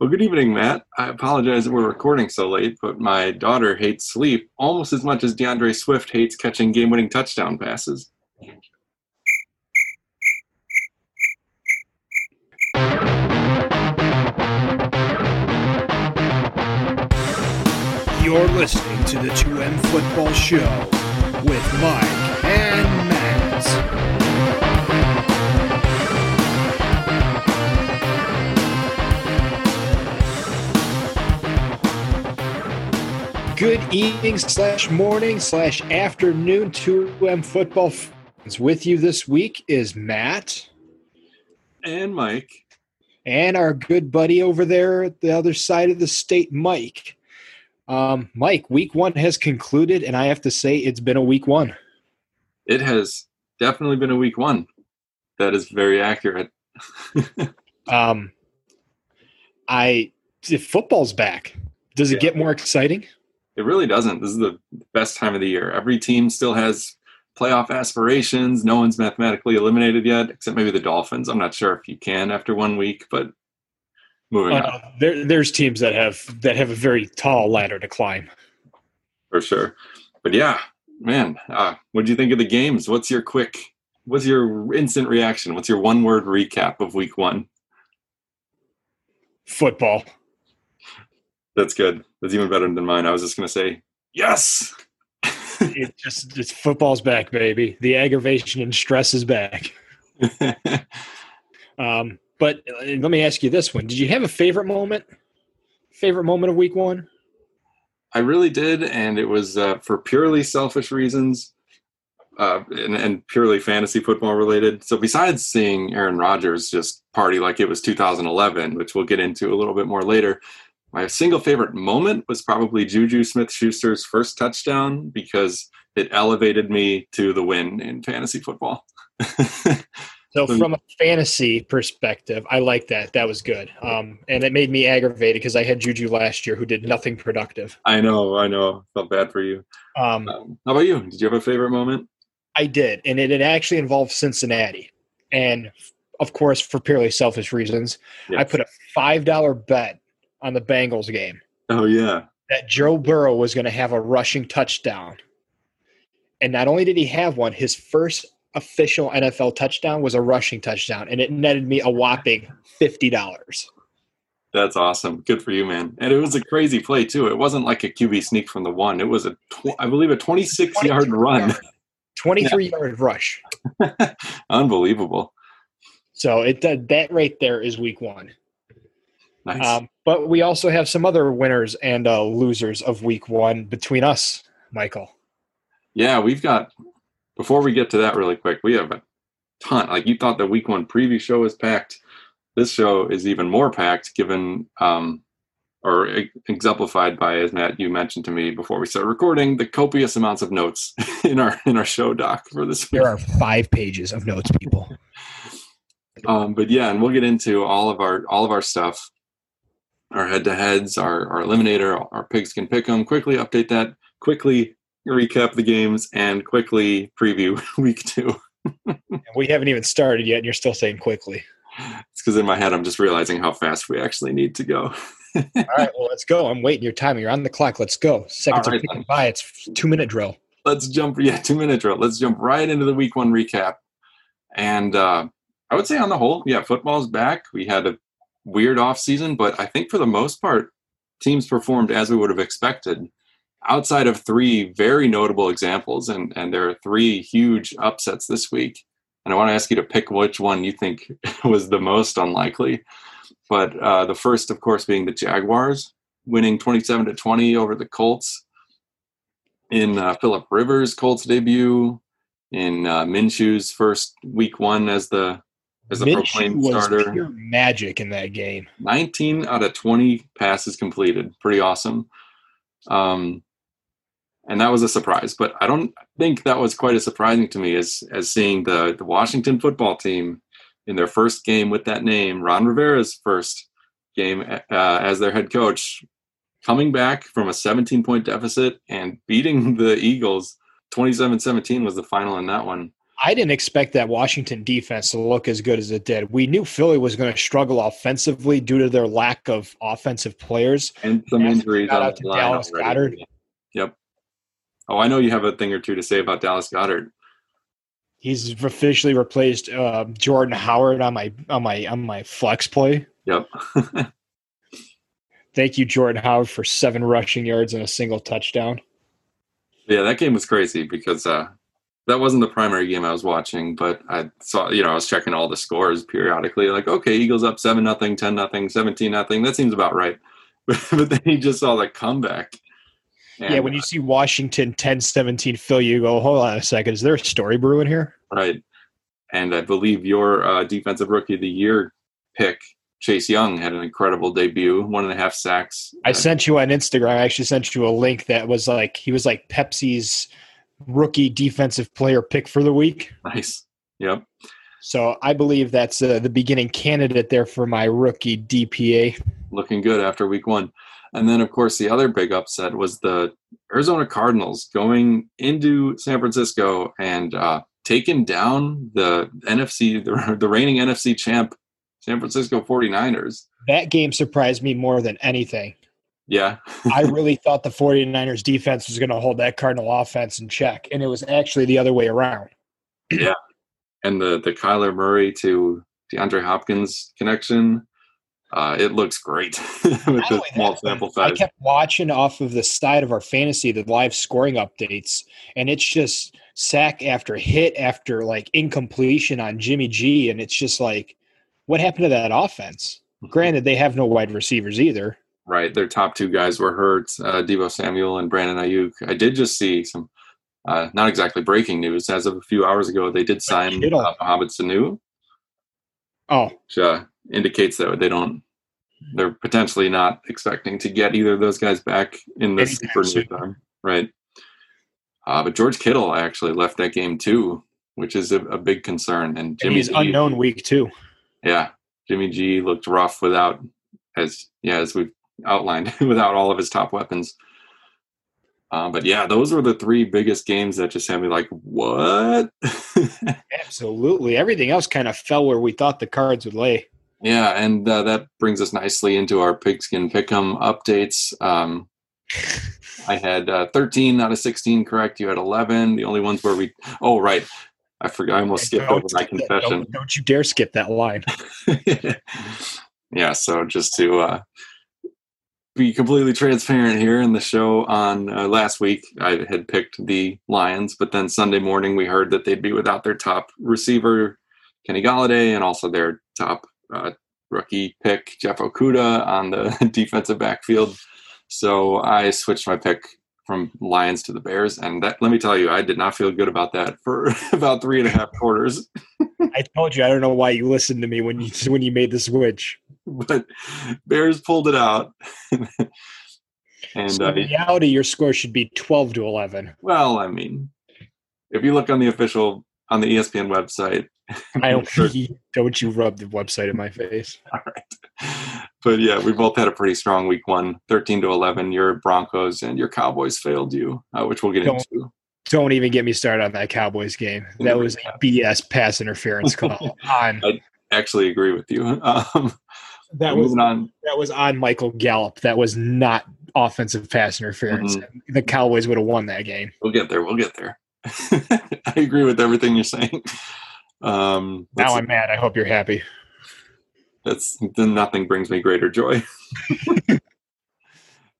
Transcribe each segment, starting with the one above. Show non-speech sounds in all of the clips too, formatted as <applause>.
Well, good evening, Matt. I apologize that we're recording so late, but my daughter hates sleep almost as much as DeAndre Swift hates catching game winning touchdown passes. You're listening to the 2M Football Show with Mike Good evening slash morning slash afternoon 2M Football fans. With you this week is Matt And Mike, and our good buddy over there at the other side of the state, Mike. Um, Mike, week one has concluded, and I have to say it's been a week one. it has definitely been a week one. That is very accurate. <laughs> Um, I if football's back. Does it Yeah. get more exciting? It really doesn't. This is the best time of the year. Every team still has playoff aspirations. No one's mathematically eliminated yet, except maybe the Dolphins. I'm not sure if you can after one week, but moving on Uh, there, there's teams that have that have a very tall ladder to climb. for sure. But yeah, man, uh, what do you think of the games? What's your quick? What's your instant reaction? What's your one word recap of week one? Football. That's good. That's even better than mine. I was just gonna say yes. <laughs> It just it's football's back, baby. The aggravation and stress is back. <laughs> Um, but uh, let me ask you this one: Did you have a favorite moment? Favorite moment of week one? I really did, and it was uh, for purely selfish reasons, uh, and, and purely fantasy football related. So, besides seeing Aaron Rodgers just party like it was 2011, which we'll get into a little bit more later, my single favorite moment was probably Juju Smith-Schuster's first touchdown because it elevated me to the win in fantasy football. <laughs> So from a fantasy perspective, I like that. That was good. Um, and it made me aggravated because I had Juju last year who did nothing productive. I know, I know, felt bad for you. Um, Um, how about you? Did you have a favorite moment? I did, and it, it actually involved Cincinnati. And of course, for purely selfish reasons, Yeah. I put a five dollar bet on the Bengals game Oh yeah, that Joe Burrow was going to have a rushing touchdown. And not only did he have one, his first official NFL touchdown was a rushing touchdown, and it netted me a whopping fifty dollars. That's awesome. Good for you, man. And it was a crazy play too. It wasn't like a QB sneak from the one. It was a, tw- I believe, a 26 yard run. 23 yard rush. <laughs> Unbelievable. So it that that right there is week one. Nice. Um, but we also have some other winners and uh, losers of week one between us, Michael. yeah, we've got. Before we get to that, really quick, we have a ton. Like you thought the week one preview show was packed. This show is even more packed, given um, or e- exemplified by, as Matt you mentioned to me before we started recording, the copious amounts of notes <laughs> in our in our show doc for this week. There are five pages of notes, people. <laughs> um, but yeah, and we'll get into all of our all of our stuff, our head to heads, our eliminator, our eliminator, can pick them. Quickly update that. Quickly recap the games and quickly preview <laughs> week two. we haven't even started yet, and you're still saying quickly. It's because in my head I'm just realizing how fast we actually need to go. <laughs> All right, well, let's go. I'm waiting your time. You're on the clock. Let's go. Seconds are right, ticking by. It's two minute drill. Let's jump. Yeah, two minute drill. Let's jump right into the week one recap. And uh, I would say on the whole, yeah, football's back. We had a weird off season, but I think for the most part, teams performed as we would have expected. Outside of three very notable examples, and and there are three huge upsets this week. And I want to ask you to pick which one you think <laughs> was the most unlikely. But uh, the first, of course, being the Jaguars winning 27 to 20 over the Colts in uh, Philip Rivers' Colts debut, in uh, Minshew's first week one as the as the Minshew proclaimed was starter. pure magic in that game. 19 out of 20 passes completed. Pretty awesome. Um, and that was a surprise, but I don't think that was quite as surprising to me as as seeing the the Washington football team in their first game with that name, Ron Rivera's first game uh, as their head coach, coming back from a 17 point deficit and beating the Eagles. 27-17 was the final in that one. I didn't expect that Washington defense to look as good as it did. We knew Philly was going to struggle offensively due to their lack of offensive players. And some Massive injuries out the to line Dallas already. Goedert. Yep. Oh, I know you have a thing or two to say about Dallas Goedert. He's officially replaced uh, Jordan Howard on my on my on my flex play. Yep. <laughs> Thank you, Jordan Howard, for seven rushing yards and a single touchdown. Yeah, that game was crazy because uh, that wasn't the primary game I was watching, but I saw, you know, I was checking all the scores periodically. Like, okay, Eagles up 7 nothing, 10 nothing, 17 nothing. That seems about right. <laughs> but then you just saw the comeback. yeah, when you see Washington 10 17 Phil, you go, hold on a second. Is there a story brewing here? Right. And I believe your uh, defensive rookie of the year pick, Chase Young, had an incredible debut, one and a half sacks. I Uh, sent you on Instagram. I actually sent you a link that was like, he was like Pepsi's rookie defensive player pick for the week. Nice. Yep. So I believe that's uh, the beginning candidate there for my rookie DPA. looking good after week one. And then, of course, the other big upset was the Arizona Cardinals going into San Francisco and uh, taking down the NFC, the, the reigning NFC champ, San Francisco 49ers. That game surprised me more than anything. Yeah. I <laughs> really thought the 49ers defense was going to hold that Cardinal offense in check, and it was actually the other way around. Yeah. And the, the Kyler Murray to DeAndre Hopkins connection, uh, it looks great <laughs> with Not the small sample I kept watching off of the side of our fantasy, the live scoring updates, and it's just sack after hit after like incompletion on Jimmy G, and it's just like, what happened to that offense? <laughs> Granted, they have no wide receivers either. Right. Their top two guys were hurt, uh, Deebo Samuel and Brandon Aiyuk. I did just see some, uh, not exactly breaking news. As of a few hours ago, they did sign uh, Mohamed Sanu, Oh, which uh, indicates that they don't, they're potentially not expecting to get either of those guys back in the super near term. Right. Uh, but George Kittle actually left that game too, which is a, a big concern. And and he's G- unknown week two. yeah, Jimmy G looked rough without, as yeah, as we've outlined, <laughs> without all of his top weapons. Um, but yeah, those were the three biggest games that just had me like, what? <laughs> Absolutely. Everything else kind of fell where we thought the cards would lay. yeah, and uh, that brings us nicely into our pigskin pick'em updates. Um, <laughs> I had uh, 13 out of 16 correct. You had 11. The only ones where we, oh right, I forgot. I almost skipped over my confession. Don't, don't you dare skip that line. yeah, so just to uh, be completely transparent here in the show on uh, last week, I had picked the Lions, but then Sunday morning we heard that they'd be without their top receiver, Kenny Golladay, and also their top uh, rookie pick, Jeff Okudah, on the <laughs> defensive backfield. So I switched my pick from Lions to the Bears, and that let me tell you, I did not feel good about that for <laughs> about three and a half quarters. <laughs> I told you I don't know why you listened to me when you when you made the switch. <laughs> but Bears pulled it out. <laughs> and So uh, in reality, your score should be twelve to eleven. well, I mean, if you look on the official on the ESPN website, <laughs> I don't Sure. don't you rub the website in my face. all right. But yeah, we both had a pretty strong week one, 13 to 11. Your Broncos and your Cowboys failed you, uh, which we'll get Don't- into. Don't even get me started on that Cowboys game. That was a BS pass interference call on Actually, agree with you. Um, that was on. that was on Michael Gallup. That was not offensive pass interference. Mm-hmm. The Cowboys would have won that game. We'll get there. We'll get there. <laughs> I agree with everything you're saying. Um, Now. I'm mad. I hope you're happy. That's then nothing brings me greater joy. <laughs>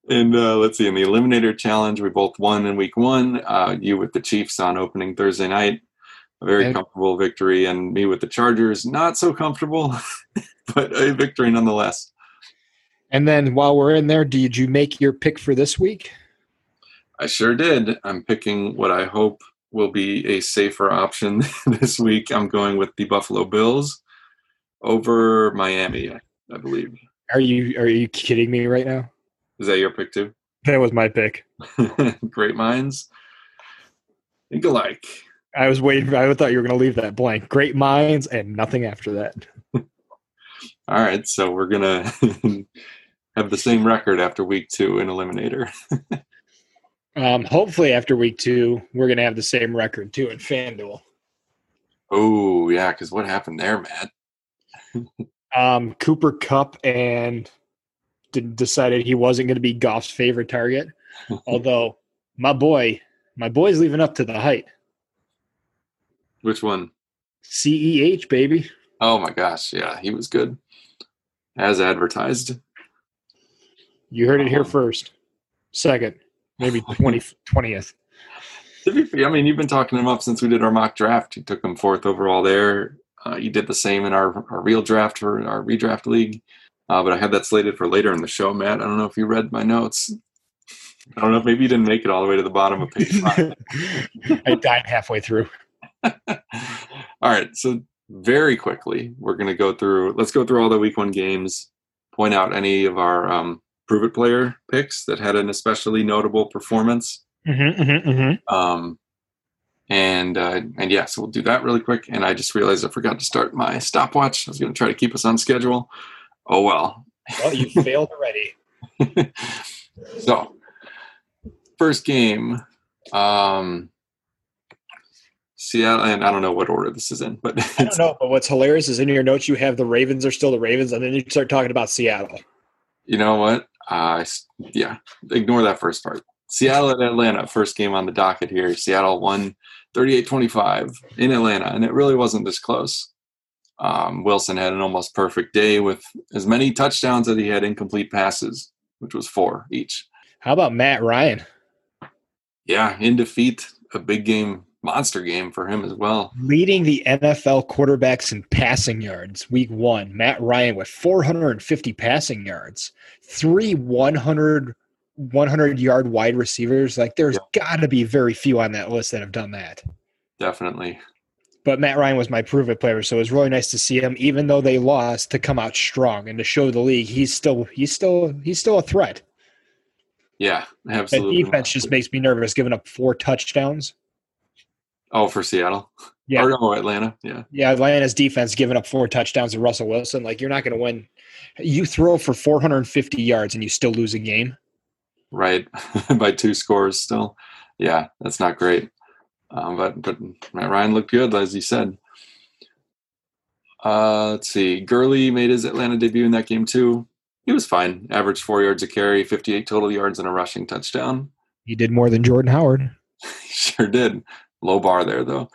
and uh, let's see, in the Eliminator Challenge, we both won in week one. Uh, you with the Chiefs on opening Thursday night, a very And- comfortable victory, and me with the Chargers, not so comfortable, <laughs> but a victory nonetheless. And then while we're in there, did you make your pick for this week? I sure did. I'm picking what I hope will be a safer option <laughs> this week. I'm going with the Buffalo Bills over Miami, I, I believe. Are you are you kidding me right now? Is that your pick too? That was my pick. <laughs> Great minds think alike. I was waiting. For, I thought you were going to leave that blank. Great minds and nothing after that. <laughs> All right, so we're gonna <laughs> have the same record after week two in Eliminator. <laughs> Um, hopefully, after week two, we're going to have the same record too in FanDuel. Oh yeah, because what happened there, Matt? Um, Cooper Kupp and d- decided he wasn't going to be Goff's favorite target. Although my boy, my boy's leaving up to the height. Which one? CEH baby. Oh my gosh, yeah, he was good, as advertised. You heard it here Um, first. Second, maybe <laughs> 20, 20th. To be fair, I mean, you've been talking him up since we did our mock draft. You took him fourth overall there. Uh, you did the same in our, our real draft for our redraft league. Uh, but I had that slated for later in the show, Matt. I don't know if you read my notes. I don't know if maybe you didn't make it all the way to the bottom of page five. <laughs> I died halfway through. <laughs> all right. So very quickly, we're going to go through. Let's go through all the week one games. Point out any of our um, prove it player picks that had an especially notable performance. Mm-hmm, mm-hmm, mm-hmm. Um, and uh, and yeah, so we'll do that really quick. And I just realized I forgot to start my stopwatch. I was going to try to keep us on schedule. Oh well. Well, you <laughs> failed already. so first game, um, Seattle, and I don't know what order this is in, but <laughs> I don't know, but what's hilarious is in your notes you have the Ravens are still the Ravens, and then you start talking about Seattle. you know what? Uh, yeah, ignore that first part. Seattle at Atlanta, first game on the docket here. Seattle won 38-25 in Atlanta, and it really wasn't this close. Um, Wilson had an almost perfect day with as many touchdowns as he had incomplete passes, which was four each. How about Matt Ryan Yeah, in defeat, a big game, monster game for him as well. leading the NFL quarterbacks in passing yards? Week one, Matt Ryan with 450 passing yards, three 100 100 yard wide receivers. Like there's got to be very few on that list that have done that. Definitely. But Matt Ryan was my prove it player, so it was really nice to see him, even though they lost, to come out strong and to show the league he's still he's still he's still a threat. Yeah, absolutely. defense just makes me nervous, giving up four touchdowns. Oh, for Seattle. Yeah. Or no, Atlanta. Yeah. Yeah, Atlanta's defense giving up four touchdowns to Russell Wilson. Like you're not going to win. You throw for 450 yards and you still lose a game. right <laughs> by two scores still yeah that's not great um, but but Matt Ryan looked good as he said uh, let's see Gurley made his Atlanta debut in that game too he was fine averaged four yards a carry 58 total yards and a rushing touchdown He did more than Jordan Howard. <laughs> he sure did low bar there though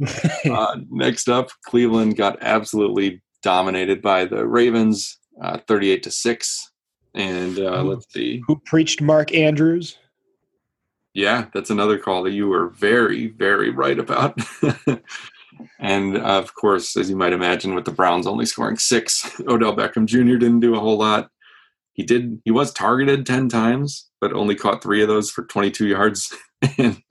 <laughs> uh, next up Cleveland got absolutely dominated by the Ravens uh, 38 to 6 and uh, let's see Who preached Mark Andrews? Yeah, that's another call that you were very, very right about. <laughs> and uh, of course, as you might imagine, with the Browns only scoring six, <laughs> Odell Beckham Jr. didn't do a whole lot. He did. He was targeted ten times, but only caught three of those for 22 yards. and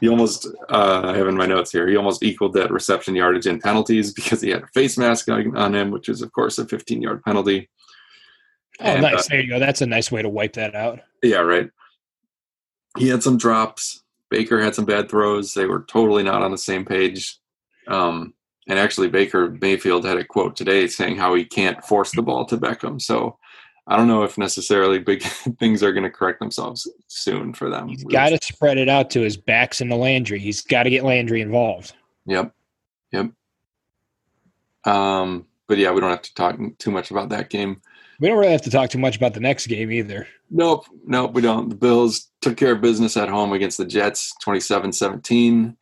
he almost, uh, I have in my notes here, he almost equaled that reception yardage in penalties because he had a face mask on, on him, which is of course a 15 yard penalty. Oh, And, nice. uh, there you go. That's a nice way to wipe that out. yeah, right. He had some drops. Baker had some bad throws. They were totally not on the same page. Um, and actually, Baker Mayfield had a quote today saying how he can't force the ball to Beckham. So I don't know if necessarily big <laughs> things are going to correct themselves soon for them. He's got to spread it out to his backs and the Landry. He's got to get Landry involved. Yep. Yep. Um, but yeah, we don't have to talk too much about that game. We don't really have to talk too much about the next game either. Nope, nope, we don't. The Bills took care of business at home against the Jets 27 17.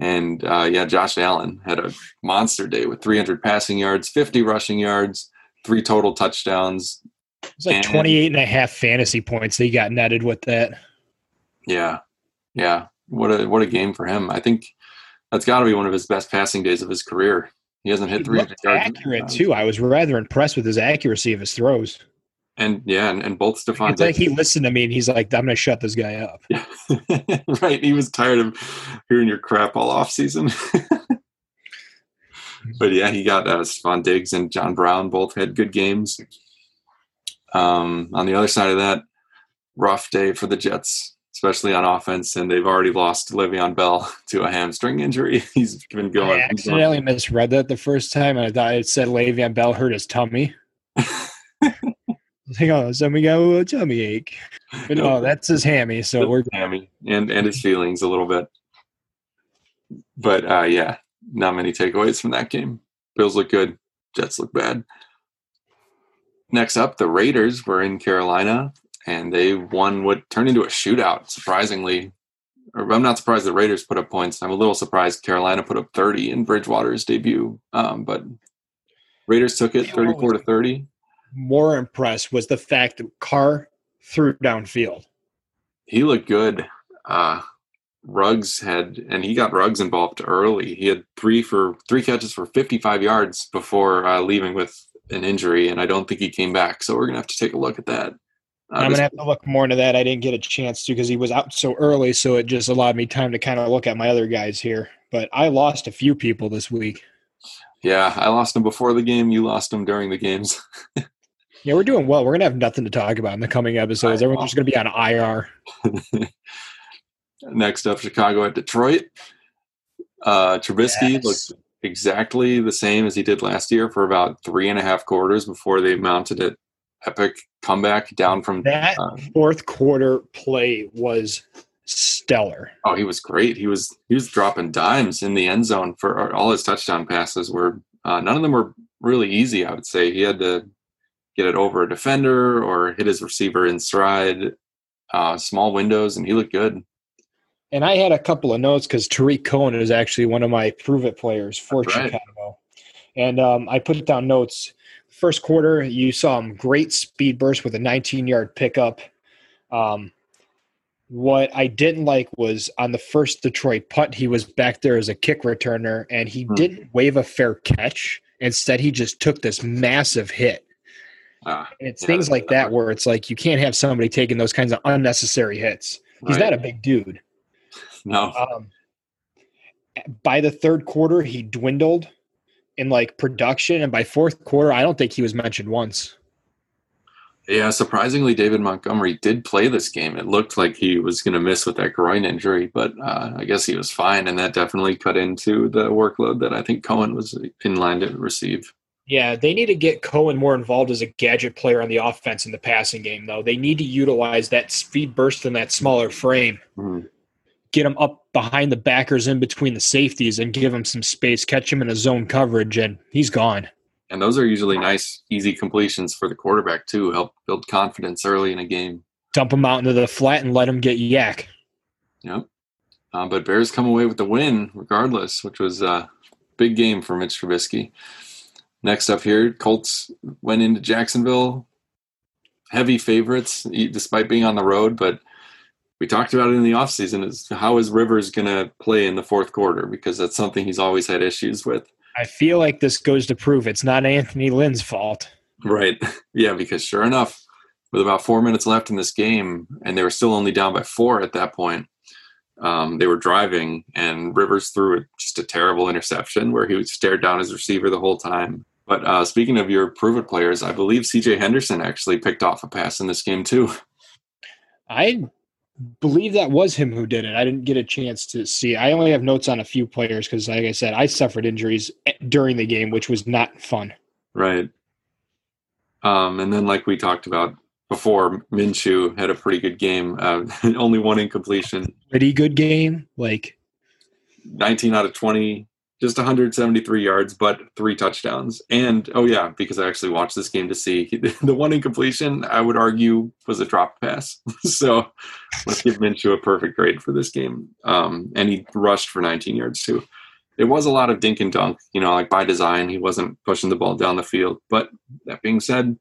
And uh, yeah, Josh Allen had a monster day with 300 passing yards, 50 rushing yards, three total touchdowns. It's like And- 28 and a half fantasy points that he got netted with that. Yeah, yeah. What a what a game for him. I think that's got to be one of his best passing days of his career. He hasn't hit He 300 yards. accurate too. I was rather impressed with his accuracy of his throws. And yeah, and, and both Stefon It's like he listened to me and he's like, "I'm going to shut this guy up." Yeah. <laughs> right. He was tired of hearing your crap all off season. <laughs> but yeah, he got uh, Stefon Diggs and John Brown both had good games. Um, on the other side of that, rough day for the Jets, especially on offense, and they've already lost Le'Veon Bell <laughs> to a hamstring injury. <laughs> He's been going. I accidentally misread that the first time, and I thought it said Le'Veon Bell hurt his tummy. <laughs> Like, oh, somebody got a tummy ache. But no, that's his hammy. So we're Hammy and and his feelings a little bit. But uh, yeah, not many takeaways from that game. Bills look good, Jets look bad. Next up, the Raiders were in Carolina and they won what turned into a shootout, surprisingly. I'm not surprised the Raiders put up points. I'm a little surprised Carolina put up 30 in Bridgewater's debut. Um, but Raiders took it 34 to 30. More impressed was the fact that Carr threw downfield. He looked good. Uh, Ruggs had, and he got Ruggs involved early. He had three for three catches for 55 yards before uh, leaving with an injury, and I don't think he came back. So we're gonna have to take a look at that. Uh, I'm gonna have to look more into that. I didn't get a chance to because he was out so early, so it just allowed me time to kind of look at my other guys here. But I lost a few people this week. Yeah, I lost them before the game. You lost them during the games. <laughs> yeah, we're doing well. We're gonna have nothing to talk about in the coming episodes. Everyone's just gonna be on IR. <laughs> Next up, Chicago at Detroit. Uh, Trubisky yes. looked exactly the same as he did last year for about three and a half quarters before they mounted it epic comeback down from that uh, fourth quarter play was stellar. Oh, he was great. He was he was dropping dimes in the end zone for all his touchdown passes. Were uh, none of them were really easy. I would say he had to get it over a defender or hit his receiver in stride, uh, small windows, and he looked good. And I had a couple of notes because Tarik Cohen is actually one of my prove it players for That's Chicago. Right. And um, I put down notes first quarter, you saw him great speed burst with a 19 yard pickup. Um, what I didn't like was on the first Detroit punt, he was back there as a kick returner and he hmm. didn't wave a fair catch. Instead, he just took this massive hit. Ah, it's yeah, things like that where it's like you can't have somebody taking those kinds of unnecessary hits. He's right. not a big dude. No. Um, by the third quarter, he dwindled in like production, and by fourth quarter, I don't think he was mentioned once. Yeah, surprisingly, David Montgomery did play this game. It looked like he was going to miss with that groin injury, but uh, I guess he was fine, and that definitely cut into the workload that I think Cohen was in line to receive. Yeah, they need to get Cohen more involved as a gadget player on the offense in the passing game, though. They need to utilize that speed burst and that smaller frame. Mm-hmm get him up behind the backers in between the safeties and give him some space, catch him in a zone coverage, and he's gone. And those are usually nice, easy completions for the quarterback, too. Help build confidence early in a game. Dump him out into the flat and let him get YAC. Yep. Uh, but Bears come away with the win regardless, which was a big game for Mitch Trubisky. Next up here, Colts went into Jacksonville. Heavy favorites, despite being on the road, but we talked about it in the offseason is how is Rivers going to play in the fourth quarter because that's something he's always had issues with. I feel like this goes to prove it's not Anthony Lynn's fault. Right. <laughs> Yeah, because sure enough, with about four minutes left in this game, and they were still only down by four at that point, um, they were driving, and Rivers threw just a terrible interception where he stared down his receiver the whole time. But uh, speaking of your proven players, I believe CJ Henderson actually picked off a pass in this game too. I believe that was him who did it. I didn't get a chance to see. I only have notes on a few players because, like I said, I suffered injuries during the game, which was not fun. Right. Um, and then, like we talked about before, Minshew had a pretty good game. Uh, <laughs> only one incompletion. Pretty good game. Like 19 out of 20 just 173 yards, but three touchdowns. And oh yeah, because I actually watched this game to see <laughs> the one incompletion. I would argue was a drop pass. <laughs> so let's give Minshew a perfect grade for this game. Um, and he rushed for 19 yards too. It was a lot of dink and dunk, you know, like by design. He wasn't pushing the ball down the field. But that being said,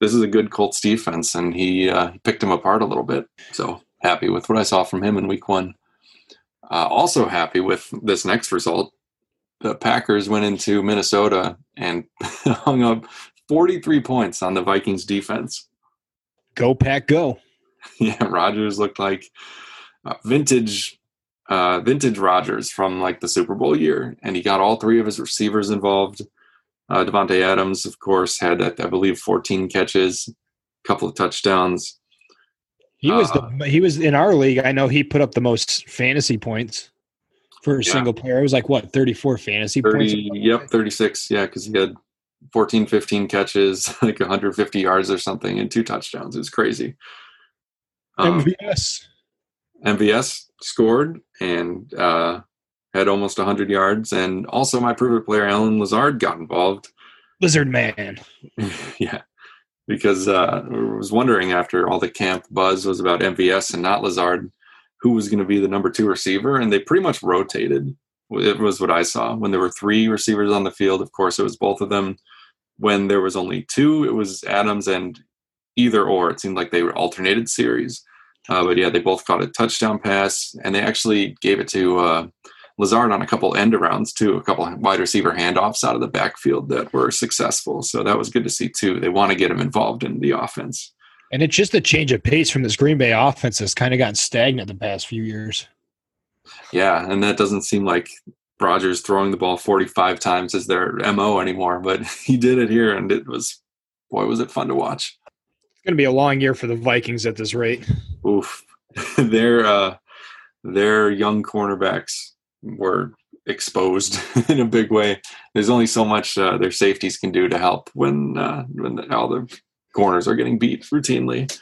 this is a good Colts defense, and he, uh, picked him apart a little bit. So happy with what I saw from him in Week One. Uh, also happy with this next result the Packers went into Minnesota and <laughs> hung up 43 points on the Vikings defense. Go pack, go! <laughs> Yeah, Rodgers looked like uh, vintage, uh, vintage Rodgers from like the Super Bowl year, and he got all three of his receivers involved. Uh, Davante Adams, of course, had I believe 14 catches, a couple of touchdowns. He was the uh, he was in our league. I know he put up the most fantasy points for a yeah. single player. It was like what 34 fantasy 30, points. Yep, 36. Yeah, because he had 14, 15 catches, <laughs> like 150 yards or something, and two touchdowns. It was crazy. Um, MVS. MVS scored, and uh, had almost 100 yards, and also my prove it player Allen Lazard got involved. Lizard man. <laughs> yeah, because uh, I was wondering after all the camp buzz was about MVS and not Lazard, who was going to be the number two receiver, and they pretty much rotated. It was what I saw when there were three receivers on the field. Of course, it was both of them. When there was only two, it was Adams and either or. It seemed like they were alternated series. Uh, but yeah, they both caught a touchdown pass, and they actually gave it to uh, Lazard on a couple end arounds too, a couple wide receiver handoffs out of the backfield that were successful. So that was good to see too. They want to get him involved in the offense. And it's just a change of pace from this Green Bay offense that's kind of gotten stagnant the past few years. Yeah, and that doesn't seem like Rodgers throwing the ball 45 times is their MO anymore, but <laughs> he did it here and it was boy was it fun to watch. It's going to be a long year for the Vikings at this rate. Oof. <laughs> their uh their young cornerbacks were exposed <laughs> in a big way. There's only so much uh, their safeties can do to help when uh, when the, all the corners are getting beat routinely.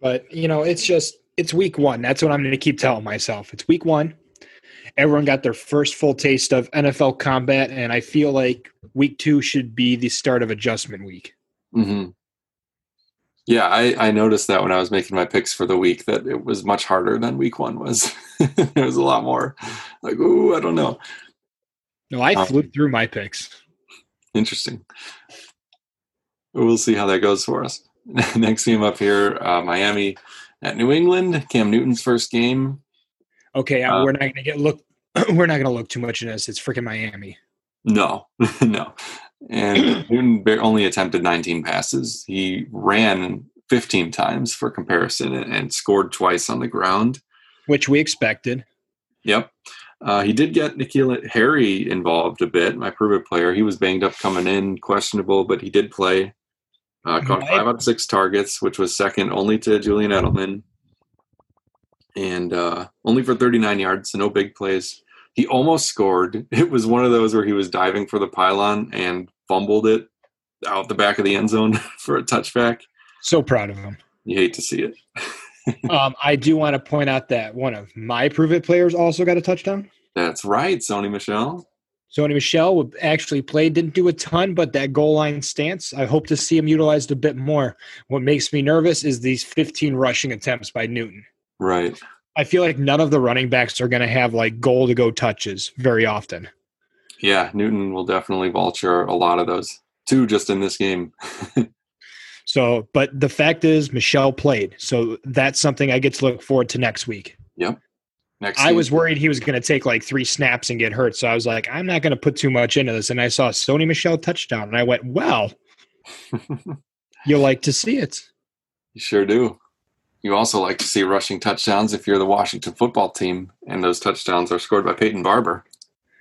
But you know, it's just it's week one. That's what I'm going to keep telling myself. It's week one. Everyone got their first full taste of NFL combat, and I feel like week two should be the start of adjustment week. Mm-hmm. Yeah, I, I noticed that when I was making my picks for the week that it was much harder than week one was. <laughs> it was a lot more like, ooh, I don't know. No, I um, flew through my picks. Interesting. We'll see how that goes for us. <laughs> Next game up here, uh, Miami at New England. Cam Newton's first game. Okay, uh, we're not going to get look. <clears throat> we're not going to look too much in this. It's freaking Miami. No, <laughs> no and <clears throat> Newton only attempted 19 passes. He ran 15 times for comparison and scored twice on the ground, which we expected. Yep. Uh, he did get N'Keal Harry involved a bit, my prove it player. He was banged up coming in, questionable, but he did play. Uh, caught five out of six targets, which was second only to Julian Edelman. And uh, only for 39 yards, so no big plays he almost scored. <laughs> It was one of those where he was diving for the pylon and fumbled it out the back of the end zone <laughs> for a touchback. So proud of him. You hate to see it. <laughs> um, I do want to point out that one of my prove it players also got a touchdown. That's right, Sony Michel. Sony Michel actually played, didn't do a ton, but that goal line stance, I hope to see him utilized a bit more. What makes me nervous is these 15 rushing attempts by Newton. Right. I feel like none of the running backs are going to have like goal to go touches very often. Yeah, Newton will definitely vulture a lot of those. Two just in this game. <laughs> so, but the fact is, Michel played, so that's something I get to look forward to next week. Yep. Next. I was worried he was going to take like three snaps and get hurt, so I was like, I'm not going to put too much into this. And I saw Sony Michel touchdown, and I went, "Well, <laughs> you'll like to see it." You sure do. You also like to see rushing touchdowns if you're the Washington football team, and those touchdowns are scored by Peyton Barber.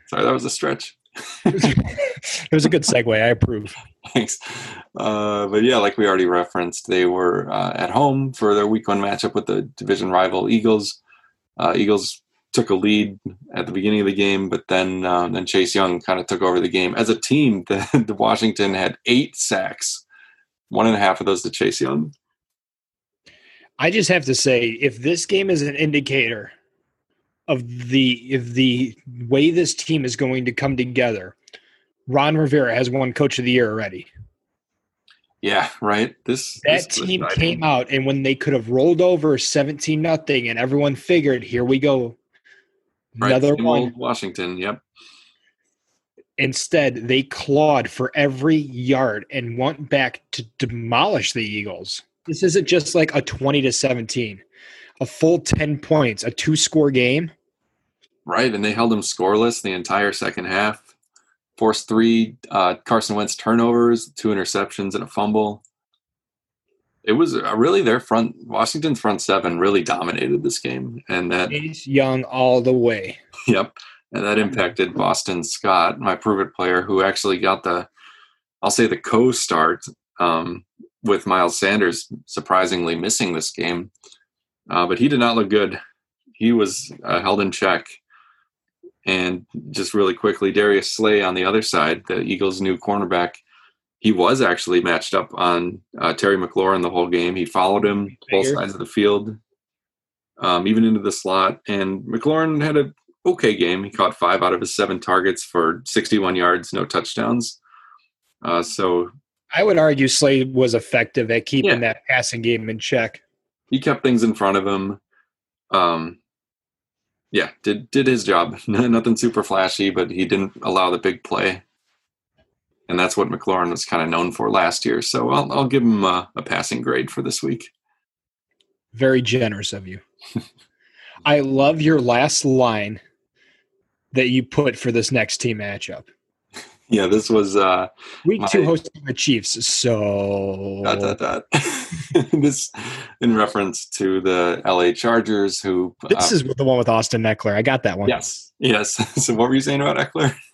Sorry, that was a stretch. <laughs> it was a good segue. I approve. Thanks. Uh, but yeah, like we already referenced, they were uh, at home for their week one matchup with the division rival Eagles. Uh, Eagles took a lead at the beginning of the game, but then um, then Chase Young kind of took over the game. As a team, <laughs> the, the Washington had eight sacks, one and a half of those to Chase Young. I just have to say, if this game is an indicator of the if the way this team is going to come together, Ron Rivera has won Coach of the Year already. Yeah, right. This that this team came out, and when they could have rolled over seventeen nothing, and everyone figured, here we go, right. another one. Washington. Yep. Instead, they clawed for every yard and went back to demolish the Eagles. This isn't just like a 20 to 17, a full 10 points, a two score game. Right. And they held them scoreless the entire second half. Forced three uh, Carson Wentz turnovers, two interceptions, and a fumble. It was really their front, Washington's front seven really dominated this game. And that. Chase Young all the way. <laughs> Yep. And that impacted Boston Scott, my prove it player, who actually got the, I'll say the co start. Um, with Miles Sanders surprisingly missing this game, uh, but he did not look good. He was uh, held in check. And just really quickly, Darius Slay on the other side, the Eagles' new cornerback, he was actually matched up on uh, Terry McLaurin the whole game. He followed him both sides of the field, um, even into the slot. And McLaurin had a okay game. He caught five out of his seven targets for 61 yards, no touchdowns. Uh, so I would argue Slay was effective at keeping Yeah. that passing game in check. he kept things in front of him. Um, yeah, did did his job. <laughs> Nothing super flashy, but he didn't allow the big play, and that's what McLaurin was kind of known for last year. So I'll I'll give him a, a passing grade for this week. Very generous of you. <laughs> I love your last line that you put for this next team matchup. <laughs> Yeah, this was uh, Week My- two hosting the Chiefs. So dot dot dot. <laughs> this in reference to the LA Chargers, who this uh, is the one with Austin Ekeler. I got that one. yes yes. <laughs> so what were you saying about Eckler? <laughs>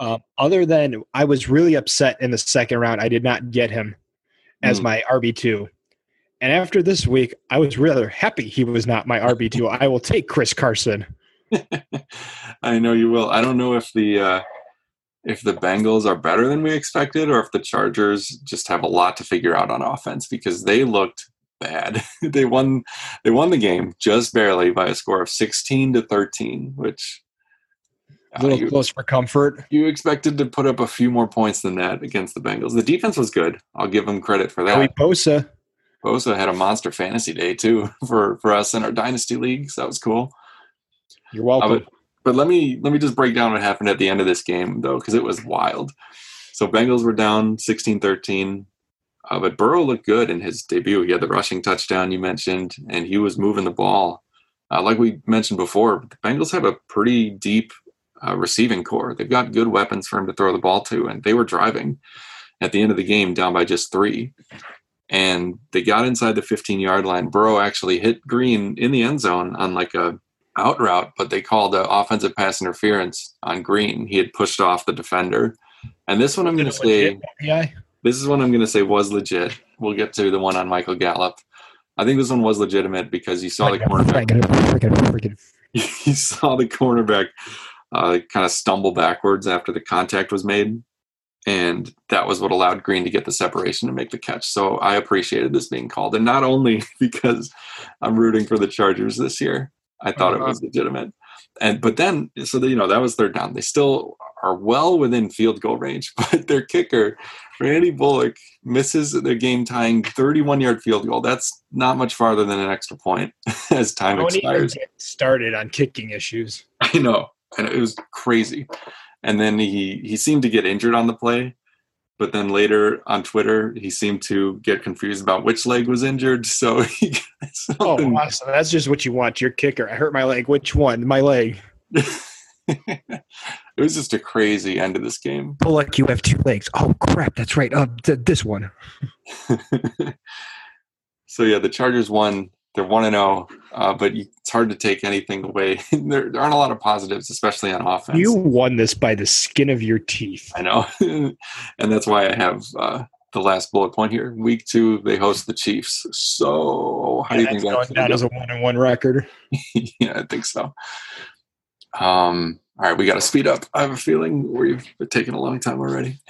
Um, other than I was really upset in the second round, I did not get him as Mm. my RB two. And after this week, I was rather happy he was not my RB two. I will take Chris Carson. I know you will. I don't know if the uh, if the Bengals are better than we expected, or if the Chargers just have a lot to figure out on offense because they looked bad. <laughs> they won they won the game just barely by a score of sixteen to thirteen, which A uh, little you, close for comfort. you expected to put up a few more points than that against the Bengals. The defense was good. I'll give them credit for that. Joey Bosa. Bosa had a monster fantasy day too <laughs> for for us in our dynasty leagues. That was cool. You're Uh, welcome. But let me let me just break down what happened at the end of this game though because it was wild. So bengals were down 16-13 uh, but burrow looked good in his debut. He had the rushing touchdown you mentioned and he was moving the ball. Uh, like we mentioned before the bengals have a pretty deep uh, receiving corps. They've got good weapons for him to throw the ball to and they were driving at the end of the game down by just three. And they got inside the 15 yard line. Burrow actually hit green in the end zone on like a out route, but they called the offensive pass interference on Green. He had pushed off the defender. And this one I'm going to say, this is one I'm going to say was legit. We'll get to the one on Michael Gallup. I think this one was legitimate because you saw the cornerback. <laughs> You saw the cornerback uh, kind of stumble backwards after the contact was made, and that was what allowed Green to get the separation and make the catch. So I appreciated this being called, and not only <laughs> because I'm rooting for the Chargers this year, I thought it was uh-huh. legitimate. And but then, so that, you know that was third down. They still are well within field goal range, <laughs> but their kicker, Randy Bullock, misses the game tying 31 yard field goal. That's not much farther than an extra point <laughs> as time Don't even expires. get started on kicking issues. <laughs> I know, and it was crazy. And then he he seemed to get injured on the play, but then later on Twitter he seemed to get confused about which leg was injured. <laughs> So he got Oh, awesome. That's just what you want. Your kicker. I hurt my leg. Which one? My leg. <laughs> it was just a crazy end of this game. Bullock, you have two legs. Oh, crap. That's right. Uh, th- this one. <laughs> so yeah, the Chargers won. They're one and zero, uh, but you, it's hard to take anything away. <laughs> there, there aren't a lot of positives, especially on offense. You won this by the skin of your teeth. I know, <laughs> and that's why I have uh, the last bullet point here. Week two, they host the Chiefs. So how do you think going that's gonna a one and one record. <laughs> yeah, I think so. Um, all right, we got to speed up. I have a feeling we've taken a long time already.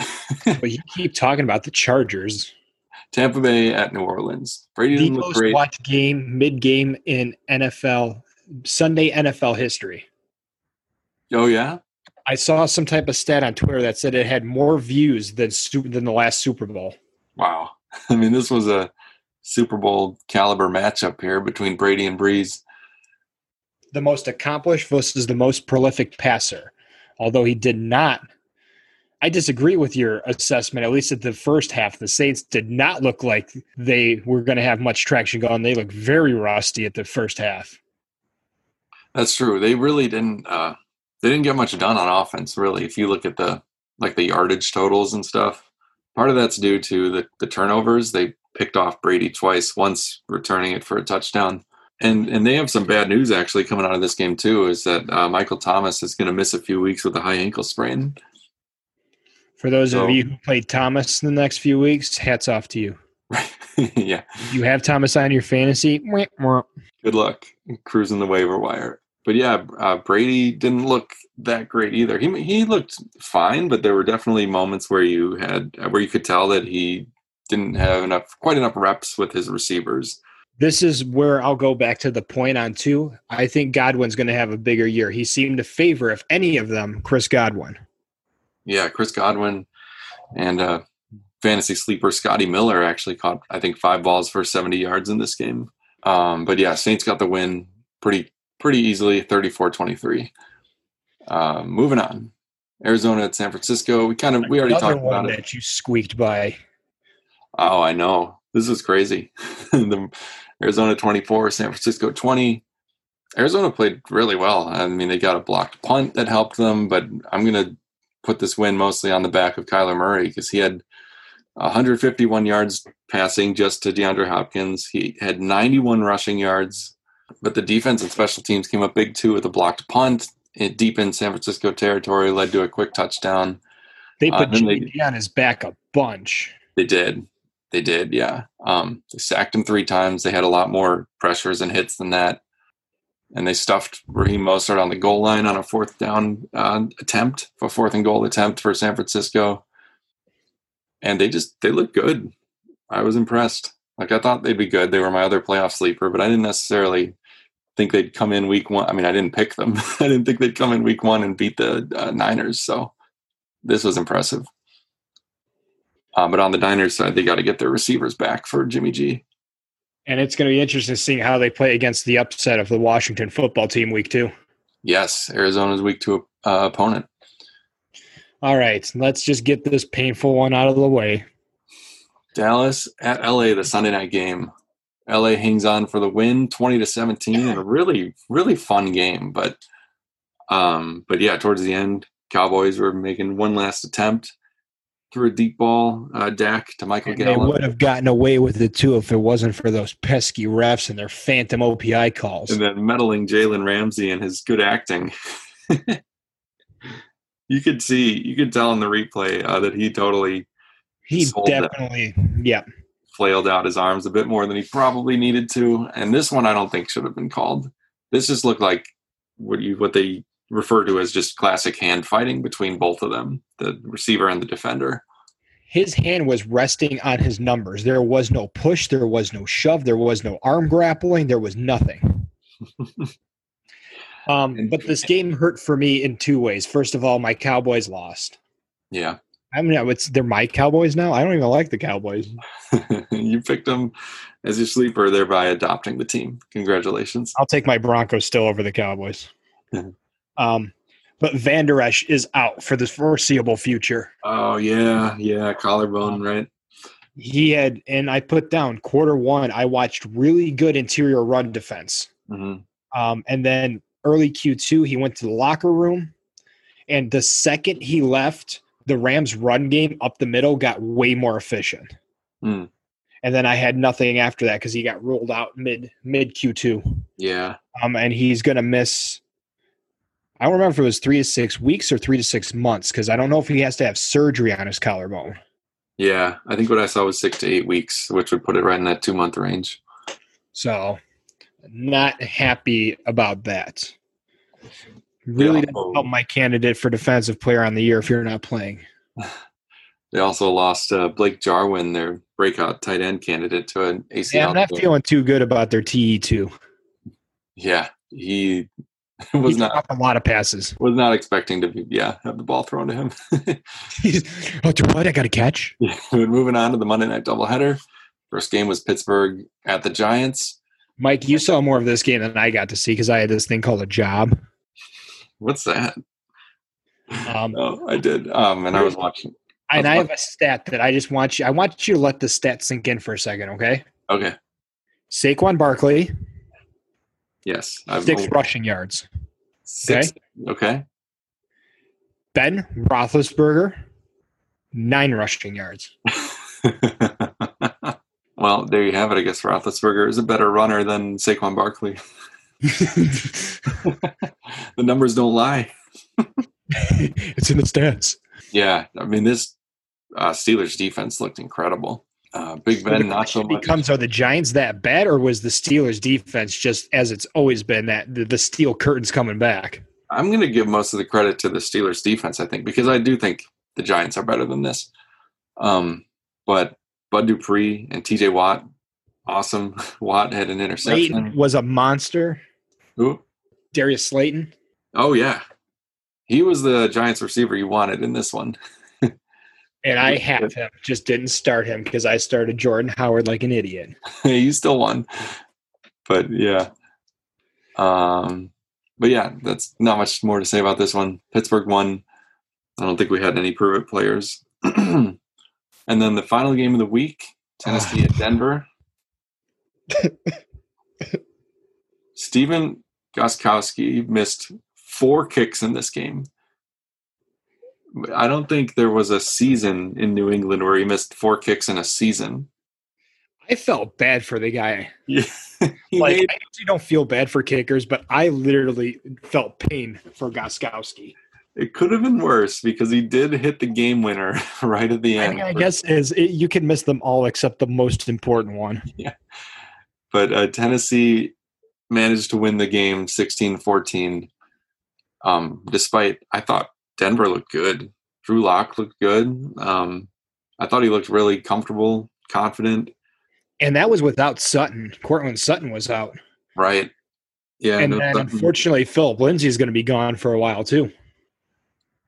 But you keep talking about the Chargers. Tampa Bay at New Orleans. Brady The most great. watched game, mid game in NFL, Sunday NFL history. Oh yeah, I saw some type of stat on Twitter that said it had more views than than the last Super Bowl. wow. <laughs> I mean, this was a Super Bowl caliber matchup here between Brady and Brees. The most accomplished versus the most prolific passer. Although he did not, I disagree with your assessment. At least at the first half, the Saints did not look like they were going to have much traction going. They looked very rusty at the first half. That's true. They really didn't. Uh, they didn't get much done on offense, really. If you look at the like the yardage totals and stuff, part of that's due to the the turnovers. They picked off Brady twice, once returning it for a touchdown. And and they have some bad news actually coming out of this game too. Is that uh, Michael Thomas is going to miss a few weeks with a high ankle sprain. For those So- of you who played Thomas in the next few weeks, hats off to you. <laughs> yeah, You have Thomas on your fantasy. Good luck cruising the waiver wire. But yeah, uh, Brady didn't look that great either. He he looked fine, but there were definitely moments where you had where you could tell that he didn't have enough quite enough reps with his receivers. This is where I'll go back to the point on two. I think Godwin's going to have a bigger year. He seemed to favor, if any of them, Chris Godwin. Yeah, Chris Godwin and uh, fantasy sleeper Scotty Miller actually caught, I think, five balls for 70 yards in this game. Um, but yeah, Saints got the win pretty pretty easily, 34-23. Uh, moving on, Arizona at San Francisco. We kind of we already Another talked one about it. that you squeaked by. Oh, I know. This is crazy. <laughs> the Arizona 24, San Francisco 20. Arizona played really well. I mean, they got a blocked punt that helped them, but I'm going to put this win mostly on the back of Kyler Murray because he had 151 yards passing just to DeAndre Hopkins. He had 91 rushing yards, but the defense and special teams came up big too with a blocked punt. It deep in San Francisco territory led to a quick touchdown. They Uh, put then they- on his back a bunch. They did. They did, yeah. Um, they sacked him three times. They had a lot more pressures and hits than that. And they stuffed Raheem Mostert on the goal line on a fourth down uh, attempt, a fourth and goal attempt for San Francisco. And they just, they looked good. I was impressed. Like, I thought they'd be good. They were my other playoff sleeper, but I didn't necessarily think they'd come in week one. I mean, I didn't pick them. <laughs> I didn't think they'd come in week one and beat the uh, Niners. So this was impressive. Uh, but on the Niners side, they got to get their receivers back for Jimmy G. And it's going to be interesting seeing how they play against the upset of the Washington football team week two. Yes, Arizona's week two uh, opponent. All right, let's just get this painful one out of the way. Dallas at LA, the Sunday night game. LA hangs on for the win, twenty to seventeen, and a really, really fun game. But, um, but yeah, towards the end, Cowboys were making one last attempt through a deep ball, uh, Dak to Michael And they would have gotten away with it too if it wasn't for those pesky refs and their phantom OPI calls. and then meddling Jalen Ramsey and his good acting. <laughs> you could see, you could tell in the replay uh, that he totally He definitely, yeah. flailed out his arms a bit more than he probably needed to. And this one, I don't think should have been called. This just looked like what you what they refer to as just classic hand fighting between both of them, the receiver and the defender. His hand was resting on his numbers. There was no push, there was no shove, there was no arm grappling, there was nothing. <laughs> um, but this game hurt for me in two ways. First of all, my Cowboys lost. Yeah, I mean, it's they're my Cowboys now. I don't even like the Cowboys. <laughs> you picked them as your sleeper, thereby adopting the team. Congratulations. I'll take my Broncos still over the Cowboys. <laughs> um, but Van Der Esch is out for the foreseeable future. Oh yeah, yeah, collarbone, right? He had, and I put down quarter one. I watched really good interior run defense. hmm Um, and then early Q2, he went to the locker room. And the second he left, the Rams' run game up the middle got way more efficient. Hmm. And then I had nothing after that because he got ruled out mid mid Q2. Yeah, Um, and he's gonna miss. I don't remember if it was three to six weeks or three to six months because I don't know if he has to have surgery on his collarbone. yeah. I think what I saw was six to eight weeks, which would put it right in that two month range. So, not happy about that. Really Yeah. doesn't help my candidate for defensive player on the year if you're not playing. <laughs> They also lost uh, Blake Jarwin, their breakout tight end candidate, to an ACL. Yeah, I'm not tear. feeling too good about their TE two. Yeah, He <laughs> was not a lot of passes. was not expecting to be yeah have the ball thrown to him. <laughs> He's, oh, what? I got to catch. <laughs> Moving on to the Monday night doubleheader. First game was Pittsburgh at the Giants. Mike, you saw more of this game than I got to see because I had this thing called a job. What's that? Um, Oh, I did. Um, and I was watching. and I have a stat that I just want you. I want you to let the stat sink in for a second, okay? Okay. Saquon Barkley, Yes. I've six rushing yards. six. Okay. Ben Roethlisberger, nine rushing yards. <laughs> well, there you have it. I guess Roethlisberger is a better runner than Saquon Barkley. <laughs> the numbers don't lie. <laughs> it's in the stats. Yeah, I mean this uh, Steelers defense looked incredible. Uh, Big Ben, not so much. becomes: Are the Giants that bad, or was the Steelers defense just as it's always been that the, the steel curtains coming back? I'm going to give most of the credit to the Steelers defense, I think, because I do think the Giants are better than this. Um, but Bud Dupree and TJ Watt awesome. <laughs> Watt had an interception. Slayton was a monster. Who? Darius Slayton. Oh yeah, he was the Giants receiver you wanted in this one. <laughs> And I have him, just didn't start him because I started Jordan Howard like an idiot. <laughs> you still won, but yeah. Um, but yeah, that's not much more to say about this one. Pittsburgh won. I don't think we had any prove players. <clears throat> and then the final game of the week, <sighs> Tennessee at Denver. <laughs> Stephen Gostkowski missed four kicks in this game. I don't think there was a season in New England where he missed four kicks in a season. I felt bad for the guy. Yeah. <laughs> Like made- I usually don't feel bad for kickers, but I literally felt pain for Gostkowski. it could have been worse because he did hit the game winner <laughs> right at the I, end. mean, I guess is it, you can miss them all except the most important one. Yeah. but uh, Tennessee managed to win the game 16-14. Um, despite I thought Denver looked good. Drew Lock looked good. Um, I thought he looked really comfortable, confident. And that was without Sutton. Courtland Sutton was out. Right. Yeah. and no- then unfortunately Philip Lindsay is going to be gone for a while too.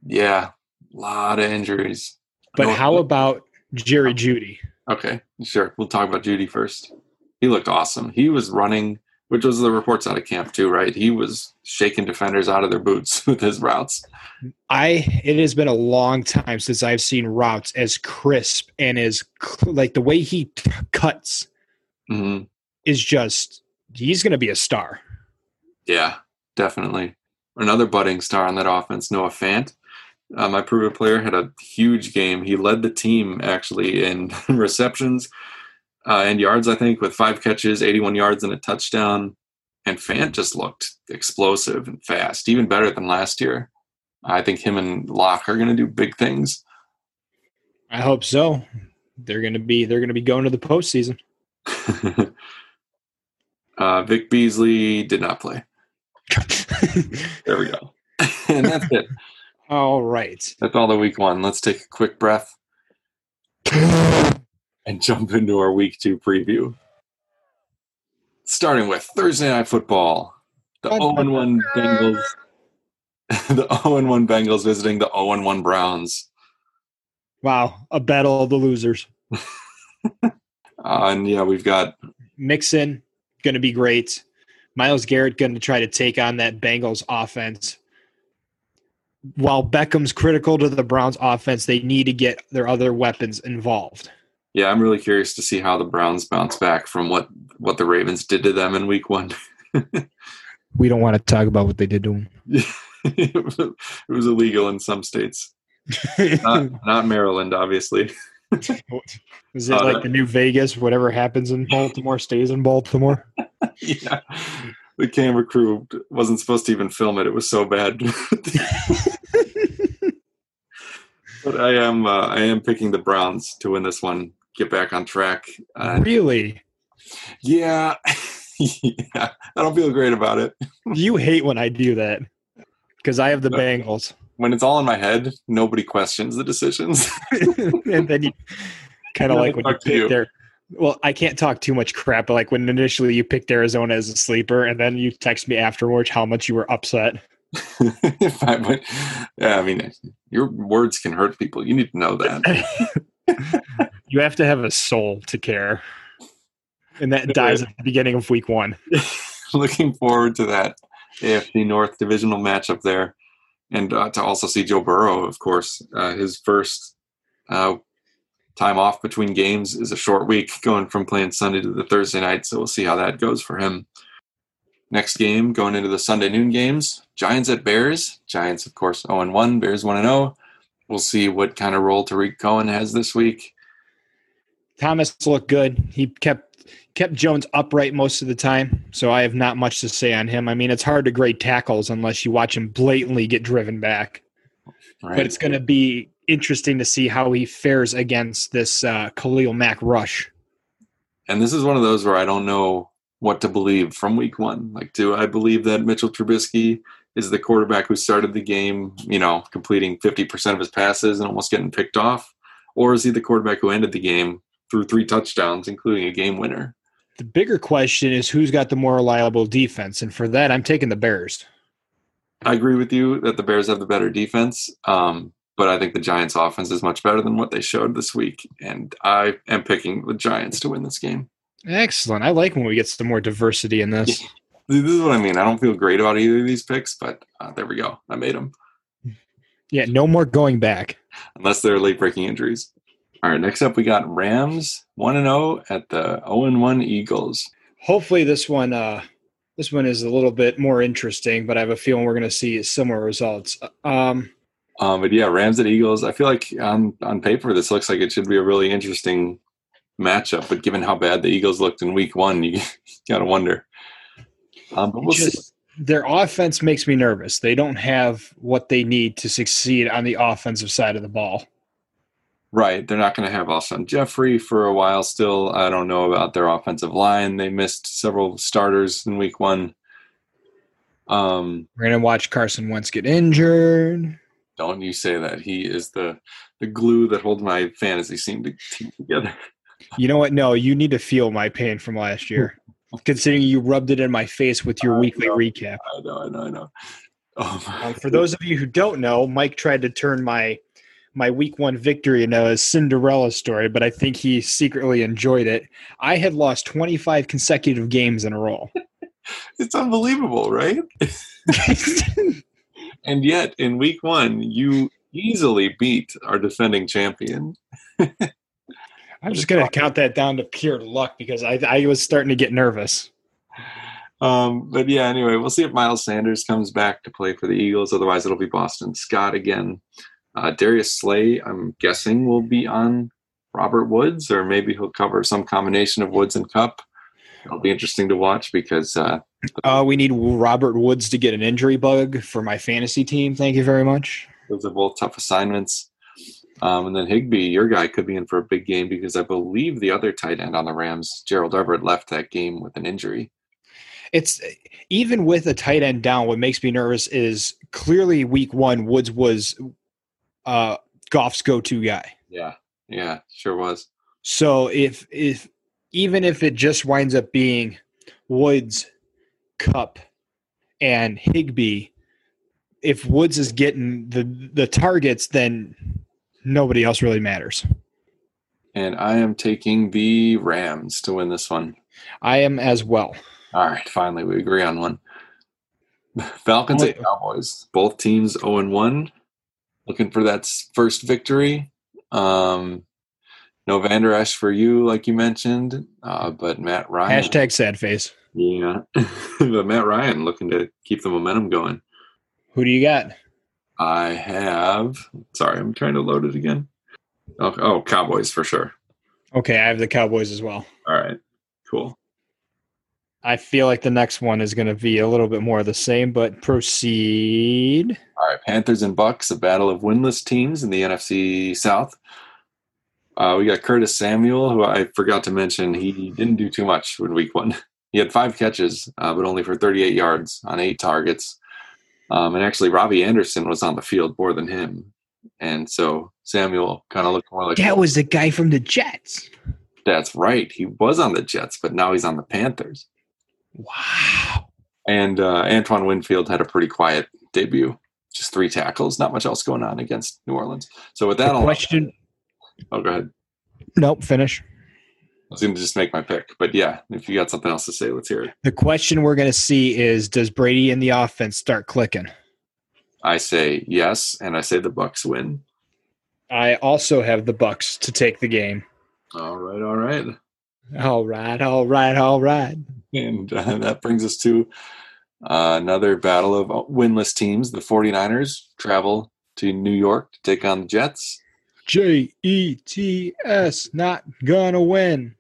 yeah. A lot of injuries. But No- how about Jerry Jeudy? Okay, sure. We'll talk about Jeudy first. He looked awesome. He was running, which was the reports out of camp too, right? He was shaking defenders out of their boots <laughs> with his routes. I it has been a long time since I've seen routes as crisp and as like the way he t- cuts hmm is just he's going to be a star. Yeah, definitely. Another budding star on that offense, Noah Fant. Uh, my prove it player had a huge game. He led the team actually in <laughs> receptions uh, and yards, I think, with five catches, 81 yards, and a touchdown. And Fant just looked explosive and fast, even better than last year. I think him and Lock are going to do big things. I hope so. They're going to be they're going to be going to the postseason. <laughs> uh, Vic Beasley did not play. <laughs> There we go. <laughs> and that's it. all right. That's all the week one. Let's take a quick breath and <laughs> jump into our week two preview. Starting with Thursday Night Football. The 0 1 Bengals. <laughs> The 0 1 Bengals visiting the 0 1 Browns. Wow, a battle of the losers. <laughs> Uh, and yeah, we've got Mixon going to be great. Myles Garrett going to try to take on that Bengals offense. While Beckham's critical to the Browns offense, they need to get their other weapons involved. Yeah, I'm really curious to see how the Browns bounce back from what what the Ravens did to them in week one. <laughs> We don't want to talk about what they did to them. it was illegal in some states, not, <laughs> not Maryland, obviously. <laughs> Is it Uh, like the new Vegas? Whatever happens in Baltimore stays in Baltimore. yeah, the camera crew wasn't supposed to even film it. It was so bad. but I am uh, I am picking the Browns to win this one. Get back on track. Uh, really? yeah, <laughs> yeah. I don't feel great about it. <laughs> You hate when I do that because I have the Bengals, When it's all in my head, nobody questions the decisions. <laughs> and then you kind of like when you you. pick their. Well, I can't talk too much crap, but like when initially you picked Arizona as a sleeper, and then you text me afterwards how much you were upset. I would, yeah, I mean, your words can hurt people. You need to know that. You have to have a soul to care, and that dies at the beginning of week one. <laughs> Looking forward to that AFC North divisional matchup there, and uh, to also see Joe Burrow, of course, uh, his first uh, time off between games is a short week, going from playing Sunday to the Thursday night. So we'll see how that goes for him. Next game, going into the Sunday noon games, Giants at Bears. Giants, of course, 0 1, Bears 1 0. We'll see what kind of role Tarik Cohen has this week. Thomas looked good. He kept kept Jones upright most of the time, so I have not much to say on him. I mean, it's hard to grade tackles unless you watch him blatantly get driven back. Right? But it's going to be interesting to see how he fares against this uh, Khalil Mack rush. And this is one of those where I don't know what to believe from week one. Like, do I believe that Mitchell Trubisky is the quarterback who started the game, you know, completing 50% of his passes and almost getting picked off? Or is he the quarterback who ended the game through three touchdowns, including a game winner? The bigger question is who's got the more reliable defense, and for that, I'm taking the Bears. I agree with you that the Bears have the better defense, um, but I think the Giants' offense is much better than what they showed this week, and I am picking the Giants to win this game. Excellent. I like when we get some more diversity in this. <laughs> This is what I mean. I don't feel great about either of these picks, but uh, there we go. I made them. Yeah, no more going back. Unless they're late breaking injuries. All right, next up we got Rams 1 and 0 at the 0 and 1 Eagles. Hopefully this one uh this one is a little bit more interesting, but I have a feeling we're going to see similar results. Um Um, but yeah, Rams at Eagles. I feel like on on paper this looks like it should be a really interesting matchup. But given how bad the Eagles looked in Week One, <laughs> you, got to wonder. Um, but we'll see. just their offense makes me nervous. They don't have what they need to succeed on the offensive side of the ball. Right, they're not going to have Alshon Jeffery for a while still. I don't know about their offensive line. They missed several starters in Week One. Um, We're going to watch Carson Wentz get injured. don't you say that he is the the glue that holds my fantasy team, together. You know what? No, you need to feel my pain from last year, <laughs> considering you rubbed it in my face with your I weekly know. recap. I know, I know, I know. Um, Um, for those of you who don't know, Mike tried to turn my my week one victory into a Cinderella story, but I think he secretly enjoyed it. I had lost 25 consecutive games in a row. <laughs> it's unbelievable, right? <laughs> And yet, in Week One, you easily beat our defending champion. <laughs> I'm just going to count that down to pure luck because I, I was starting to get nervous. Um, but yeah, anyway, we'll see if Miles Sanders comes back to play for the Eagles. Otherwise, it'll be Boston Scott again. Uh, Darius Slay, I'm guessing, will be on Robert Woods, or maybe he'll cover some combination of Woods and Kupp. It'll be interesting to watch because uh, Uh, we need Robert Woods to get an injury bug for my fantasy team. Thank you very much. those are both tough assignments. Um, and then Higbee, your guy, could be in for a big game because I believe the other tight end on the Rams, Gerald Everett, left that game with an injury. It's even with a tight end down. What makes me nervous is clearly week one Woods was uh, Goff's go-to guy. Yeah, yeah, sure was. So if if even if it just winds up being Woods, Kupp, and Higbee, if Woods is getting the the targets, then nobody else really matters. And I am taking the Rams to win this one. I am as well. All right, finally we agree on one. Falcons and Cowboys, both teams 0 and 1, looking for that first victory. Um, no Van Der Esch for you, like you mentioned, uh, but Matt Ryan. Hashtag sad face. Yeah, <laughs> but Matt Ryan looking to keep the momentum going. Who do you got? I have. Sorry, I'm trying to load it again. Oh, oh, Cowboys for sure. Okay, I have the Cowboys as well. All right, cool. I feel like the next one is going to be a little bit more of the same, but proceed. All right, Panthers and Bucks, a battle of winless teams in the NFC South. Uh, we got Curtis Samuel, who I forgot to mention. He didn't do too much in week one. He had five catches, uh, but only for 38 yards on eight targets. Um, and actually, Robbie Anderson was on the field more than him. And so Samuel kind of looked more like That was the guy from the Jets. that's right. He was on the Jets, but now he's on the Panthers. Wow. And uh, Antoine Winfield had a pretty quiet debut, just three tackles, not much else going on against New Orleans. So with that, The I'll question. Oh, go ahead. Nope, finish. I was going to just make my pick, but yeah, if you got something else to say, let's hear it. The question we're going to see is Does Brady and the offense start clicking? I say yes, and I say the Bucks win. I also have the Bucks to take the game. All right, all right, All right, all right, all right. And uh, <laughs> that brings us to uh, another battle of winless teams. The 49ers travel to New York to take on the Jets. J E T S, not gonna win.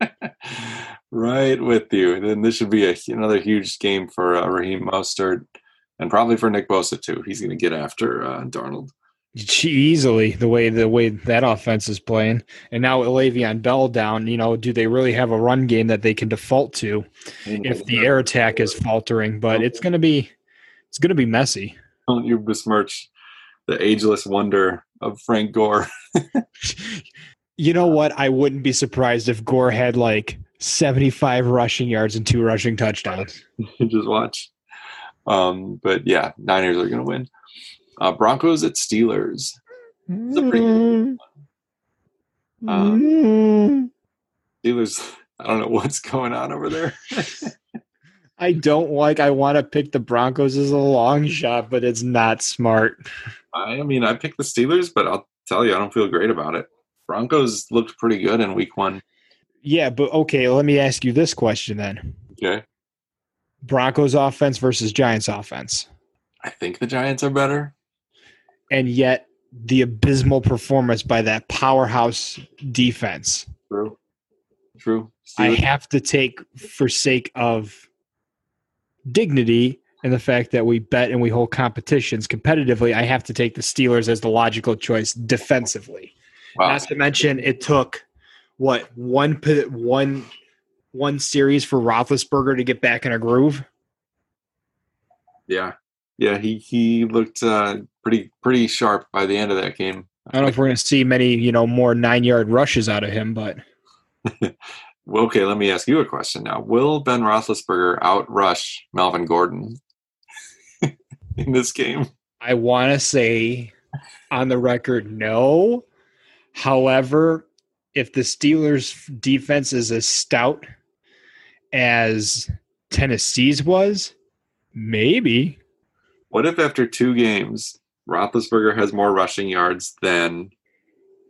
<laughs> right with you. Then this should be a, another huge game for uh, Raheem Mostert, and probably for Nick Bosa too. He's going to get after uh, Darnold. Easily the way the way that offense is playing, and now with Le'Veon Bell down, you know, do they really have a run game that they can default to if the air attack is faltering? But it's gonna be, it's gonna be messy. don't you besmirch the ageless wonder of Frank Gore. <laughs> You know what? I wouldn't be surprised if Gore had like 75 rushing yards and two rushing touchdowns. <laughs> Just watch. Um, but yeah, Niners are going to win. Uh, Broncos at Steelers. It's a pretty good Um, Steelers. <laughs> I don't know what's going on over there. <laughs> I don't like. I want to pick the Broncos as a long shot, but it's not smart. I mean, I picked the Steelers, but I'll tell you, I don't feel great about it. Broncos looked pretty good in Week One. Yeah, but okay. Let me ask you this question then: Okay, Broncos offense versus Giants offense, I think the Giants are better. And yet the abysmal performance by that powerhouse defense. True. True. I have to take for sake of dignity and the fact that we bet and we hold competitions competitively. I have to take the Steelers as the logical choice defensively. wow. Not to mention, it took what one one one series for Roethlisberger to get back in a groove. Yeah, yeah. He he looked uh, pretty pretty sharp by the end of that game. I don't know if we're going to see many, you know, more nine yard rushes out of him, but <laughs> Well, okay, let me ask you a question now. Will Ben Roethlisberger outrush Melvin Gordon <laughs> in this game? I want to say on the record, no. However, if the Steelers' defense is as stout as Tennessee's was, maybe. What if after two games, Roethlisberger has more rushing yards than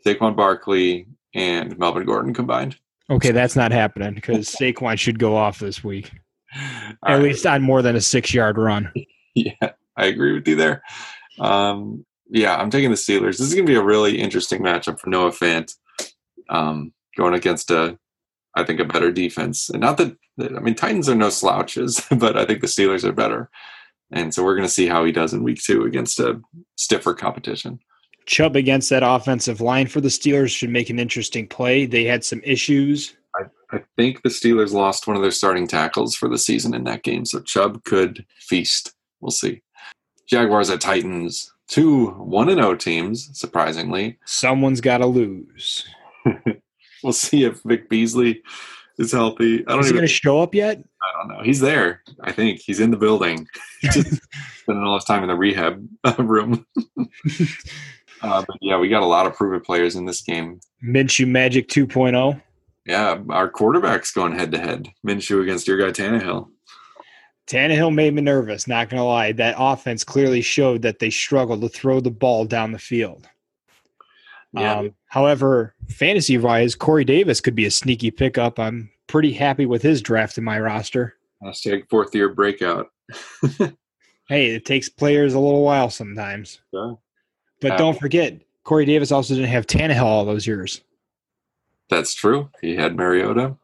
Saquon Barkley and Melvin Gordon combined? Okay, that's not happening because Saquon should go off this week, <laughs> All at right. least on more than a six yard run. <laughs> Yeah, I agree with you there. Um, yeah, I'm taking the Steelers. This is going to be a really interesting matchup for Noah Fant um, going against a, I think, a better defense. And not that, I mean, Titans are no slouches, <laughs> but I think the Steelers are better. And so we're going to see how he does in week two against a stiffer competition. Chubb against that offensive line for the Steelers should make an interesting play. They had some issues. I think the Steelers lost one of their starting tackles for the season in that game, so Chubb could feast. We'll see. Jaguars at Titans, two 1 0 teams, surprisingly. Someone's got to lose. <laughs> We'll see if Vic Beasley is healthy. I don't Is he even to show up yet? I don't know. He's there. I think he's in the building. He's just <laughs> spending all his time in the rehab uh, room. <laughs> uh, but yeah, we got a lot of proven players in this game. Minshew Magic oh? 2.0. Yeah, our quarterback's going head to head. Minshew against your guy Tannehill. Tannehill made me nervous, not going to lie. That offense clearly showed that they struggled to throw the ball down the field. Yeah. Um, however, fantasy wise, Corey Davis could be a sneaky pickup. I'm pretty happy with his draft in my roster. Hashtag fourth year breakout. <laughs> Hey, it takes players a little while sometimes. Yeah. But don't forget, Corey Davis also didn't have Tannehill all those years. That's true. He had Mariota.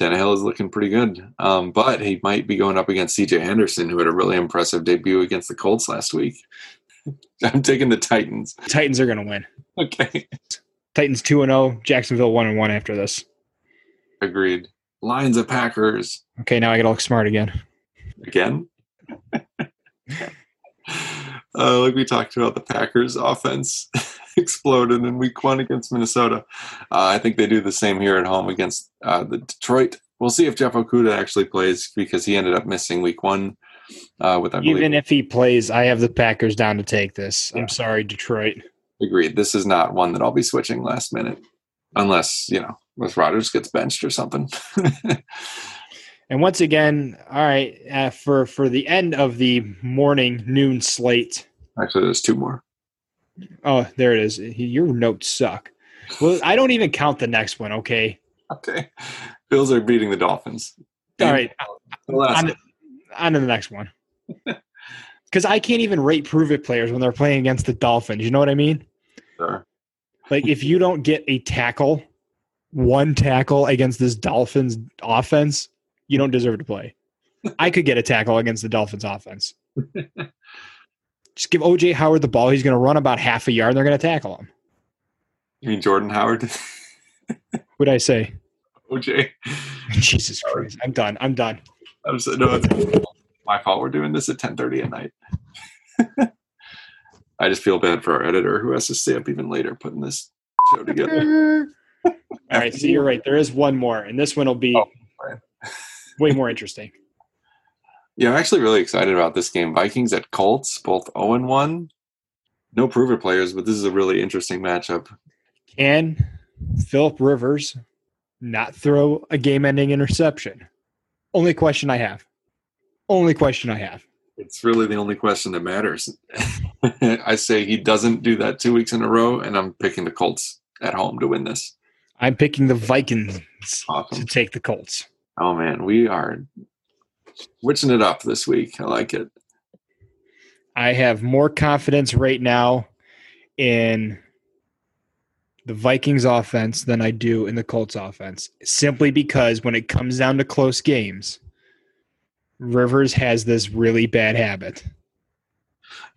Tannehill is looking pretty good. Um, but he might be going up against CJ Henderson, who had a really impressive debut against the Colts last week. <laughs> I'm taking the Titans. Titans are going to win. Okay. Titans 2 and 0, Jacksonville 1 and 1 after this. Agreed. Lions of Packers. Okay, now I got to look smart again. again. <laughs> uh, like we talked about, the Packers' offense <laughs> exploded in Week One against Minnesota. Uh, I think they do the same here at home against uh, the Detroit. We'll see if Jeff Okudah actually plays because he ended up missing Week One uh, with I believe. Even if he plays, I have the Packers down to take this. Yeah. I'm sorry, Detroit. Agreed. This is not one that I'll be switching last minute, unless you know, unless Rodgers gets benched or something. <laughs> And once again, all right, uh, for for the end of the morning noon slate. actually, there's two more. Oh, there it is. Your notes suck. Well, I don't even count the next one. Okay. Okay, Bills are beating the Dolphins. All right. The last On, on to the next one. <laughs> Because I can't even rate prove it players when they're playing against the Dolphins. You know what I mean? Sure. Like if you don't get a tackle, one tackle against this Dolphins offense, you don't deserve to play. I could get a tackle against the Dolphins offense. <laughs> Just give OJ Howard the ball. He's going to run about half a yard. And they're going to tackle him. You mean Jordan Howard? <laughs> What'd I say? OJ. Jesus Christ! I'm done. I'm done. I'm so, no, it's my fault. We're doing this at 10:30 at night. <laughs> I just feel bad for our editor who has to stay up even later putting this show together. <laughs> All right, so you're right. There is one more, and this one will be Oh, <laughs> way more interesting. Yeah, I'm actually really excited about this game. Vikings at Colts, both 0 and 1. No proven players, but this is a really interesting matchup. Can Philip Rivers not throw a game-ending interception? Only question I have. Only question I have. It's really the only question that matters. <laughs> I say he doesn't do that two weeks in a row, and I'm picking the Colts at home to win this. I'm picking the Vikings to take the Colts. Oh man, we are switching it up this week. I like it. I have more confidence right now in the Vikings offense than I do in the Colts offense, simply because when it comes down to close games, Rivers has this really bad habit.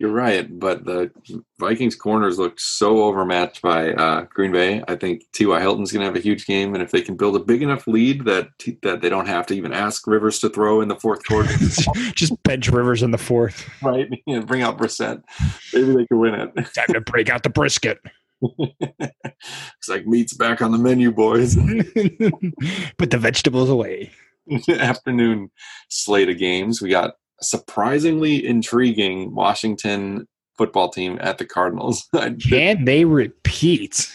You're right, but the Vikings corners look so overmatched by uh, Green Bay. I think T.Y. Hilton's going to have a huge game, and if they can build a big enough lead that that they don't have to even ask Rivers to throw in the fourth quarter, <laughs> Just bench Rivers in the fourth. right? <laughs> And bring out Brissett, maybe they can win it. Time to break out the brisket. <laughs> it's like meat's back on the menu, boys. <laughs> Put the vegetables away. <laughs> Afternoon slate of games. We got a surprisingly intriguing Washington football team at the Cardinals. Can they repeat?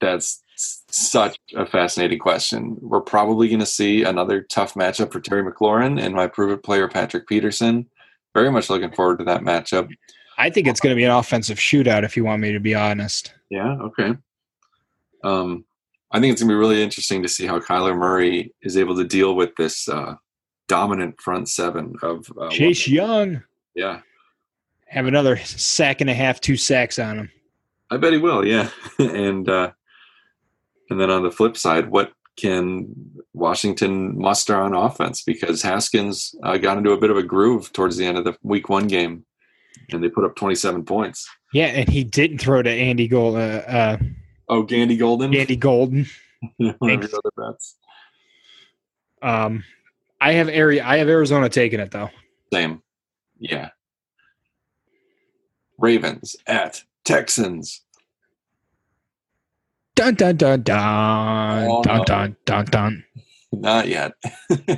That's such a fascinating question. We're probably going to see another tough matchup for Terry McLaurin and my prove it player Patrick Peterson. Very much looking forward to that matchup. I think it's going to be an offensive shootout, if you want me to be honest. Yeah, okay. Um, I think it's gonna be really interesting to see how Kyler Murray is able to deal with this uh, dominant front seven of uh, Chase Young Yeah, have another sack and a half, two sacks on him. I bet he will. Yeah, <laughs> and uh, and then on the flip side, what can Washington muster on offense? Because Haskins uh, got into a bit of a groove towards the end of the Week One game, and they put up twenty seven points. Yeah, and he didn't throw to Andy Gold, uh, uh, Oh, Gandy Golden, Andy Golden. <laughs> one of Thanks. your other bets. Um, I have area. I have Arizona taking it though. Same. Yeah. Ravens at Texans. Dun dun dun dun Oh, dun no. dun dun dun. Not yet. <laughs>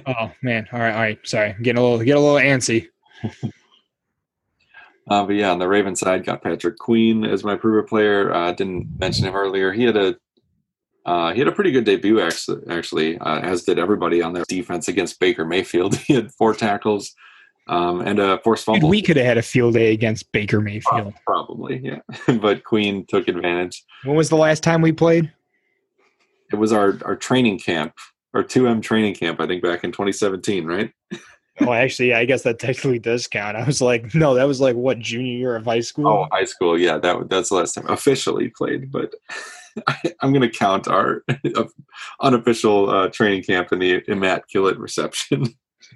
Oh man! All right, all right. Sorry, I'm getting a little get a little antsy. <laughs> Uh, but yeah, on the Raven side, got Patrick Queen as my prover player. Uh, didn't mention him earlier. He had a uh, he had a pretty good debut actually, actually uh, as did everybody on their defense against Baker Mayfield. <laughs> he had four tackles um, and a forced And fumble. we could have had a field day against Baker Mayfield. Probably, yeah. <laughs> but Queen took advantage. When was the last time we played? It was our our training camp, our 2M training camp, I think back in 2017, right? <laughs> Oh, actually, I guess that technically does count. I was like, no, that was like what junior year of high school. Oh, high school. Yeah, that that's the last time officially played. But <laughs> I, I'm going to count our <laughs> unofficial uh, training camp in the immaculate reception.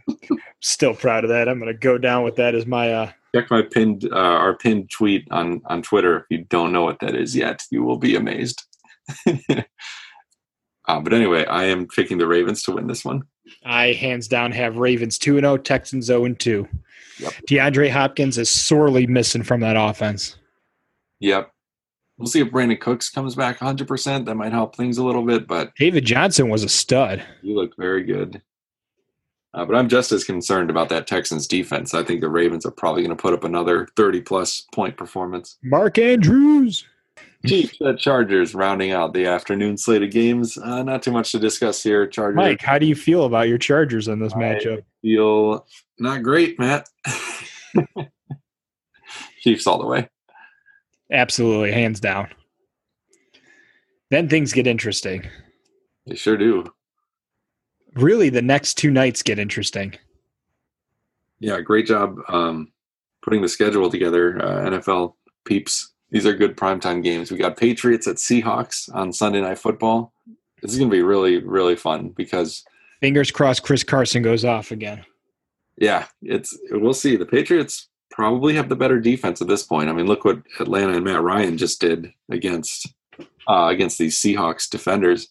<laughs> Still proud of that. I'm going to go down with that as my. uh Check my pinned uh, our pinned tweet on on Twitter. If you don't know what that is yet, you will be amazed. uh, but anyway, I am picking the Ravens to win this one. I hands down have Ravens two and zero, Texans zero and two. Yep. DeAndre Hopkins is sorely missing from that offense. Yep. We'll see if Brandin Cooks comes back 100%. That might help things a little bit, but David Johnson was a stud. You look very good. Uh, but I'm just as concerned about that Texans defense. I think the Ravens are probably going to put up another 30 plus point performance. Mark Andrews. <laughs> Chiefs at Chargers rounding out the afternoon slate of games. Uh, not too much to discuss here. Chargers Mike, how do you feel about your Chargers in this I- matchup? feel not great, Matt. <laughs> Chiefs all the way. Absolutely, hands down. Then things get interesting. They sure do. Really, the next two nights get interesting. Yeah, great job um, putting the schedule together, uh, NFL peeps. These are good primetime games. We got Patriots at Seahawks on Sunday Night Football. This is going to be really, really fun because, Fingers crossed, Chris Carson goes off again. yeah, it's we'll see. The Patriots probably have the better defense at this point. I mean, look what Atlanta and Matt Ryan just did against uh, against these Seahawks defenders.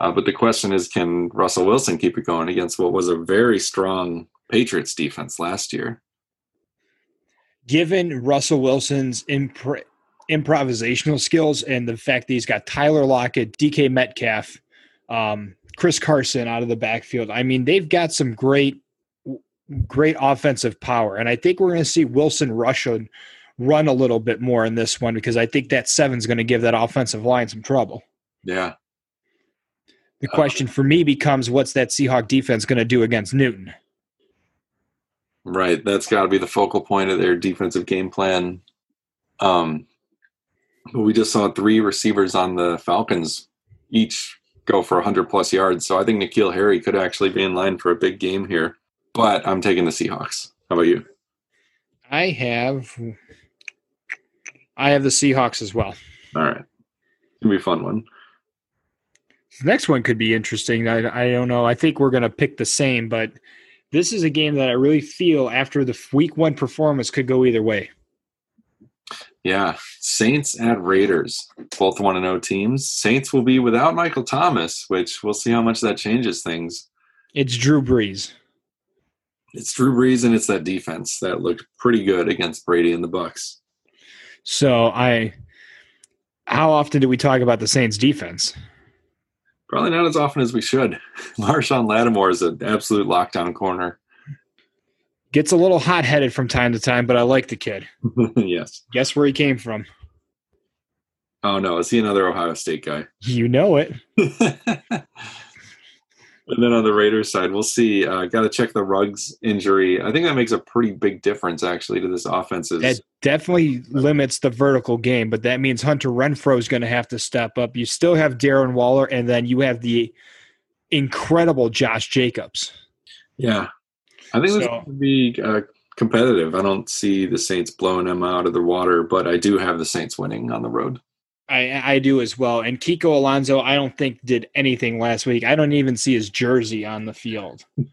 Uh, but the question is, can Russell Wilson keep it going against what was a very strong Patriots defense last year? Given Russell Wilson's impre- improvisational skills and the fact that he's got Tyler Lockett, DK Metcalf, um, Chris Carson out of the backfield. I mean, they've got some great, great offensive power, and I think we're going to see Wilson Russian run a little bit more in this one because I think that seven's going to give that offensive line some trouble. Yeah. The question for me becomes, what's that Seahawk defense going to do against Newton? Right. That's got to be the focal point of their defensive game plan. Um, but we just saw three receivers on the Falcons each go for 100 plus yards. So I think N'Keal Harry could actually be in line for a big game here. But I'm taking the Seahawks. How about you? I have I have the Seahawks as well. All right. It's going to be a fun one. The next one could be interesting. I, I don't know. I think we're going to pick the same, but this is a game that I really feel after the week one performance could go either way. Yeah, Saints at Raiders, both one and zero teams. Saints will be without Michael Thomas, which we'll see how much that changes things. It's Drew Brees. It's Drew Brees, and it's that defense that looked pretty good against Brady and the Bucks. So I, how often do we talk about the Saints defense? Probably not as often as we should. <laughs> Marshon Lattimore is an absolute lockdown corner. Gets a little hot headed from time to time, but I like the kid. <laughs> yes. Guess where he came from? Oh no, is he another Ohio State guy? You know it. <laughs> And then on the Raiders side, we'll see. Uh, Got to check the Ruggs injury. I think that makes a pretty big difference actually to this offense. That definitely limits the vertical game, but that means Hunter Renfrow is going to have to step up. You still have Darren Waller, and then you have the incredible Josh Jacobs. Yeah, I think So- this could be uh, competitive. I don't see the Saints blowing them out of the water, but I do have the Saints winning on the road. I, I do as well. And Kiko Alonso, I don't think did anything last week. I don't even see his jersey on the field. <laughs>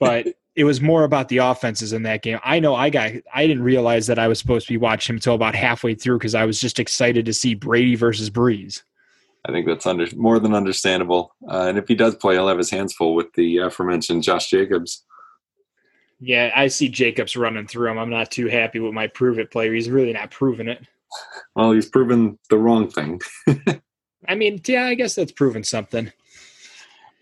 But it was more about the offenses in that game. I know I got I didn't realize that I was supposed to be watching him until about halfway through because I was just excited to see Brady versus Brees. I think that's under more than understandable. Uh, and if he does play, he'll have his hands full with the aforementioned Josh Jacobs. Yeah, I see Jacobs running through him. I'm not too happy with my prove it player. He's really not proving it. Well, he's proven the wrong thing. I mean, yeah, I guess that's proven something.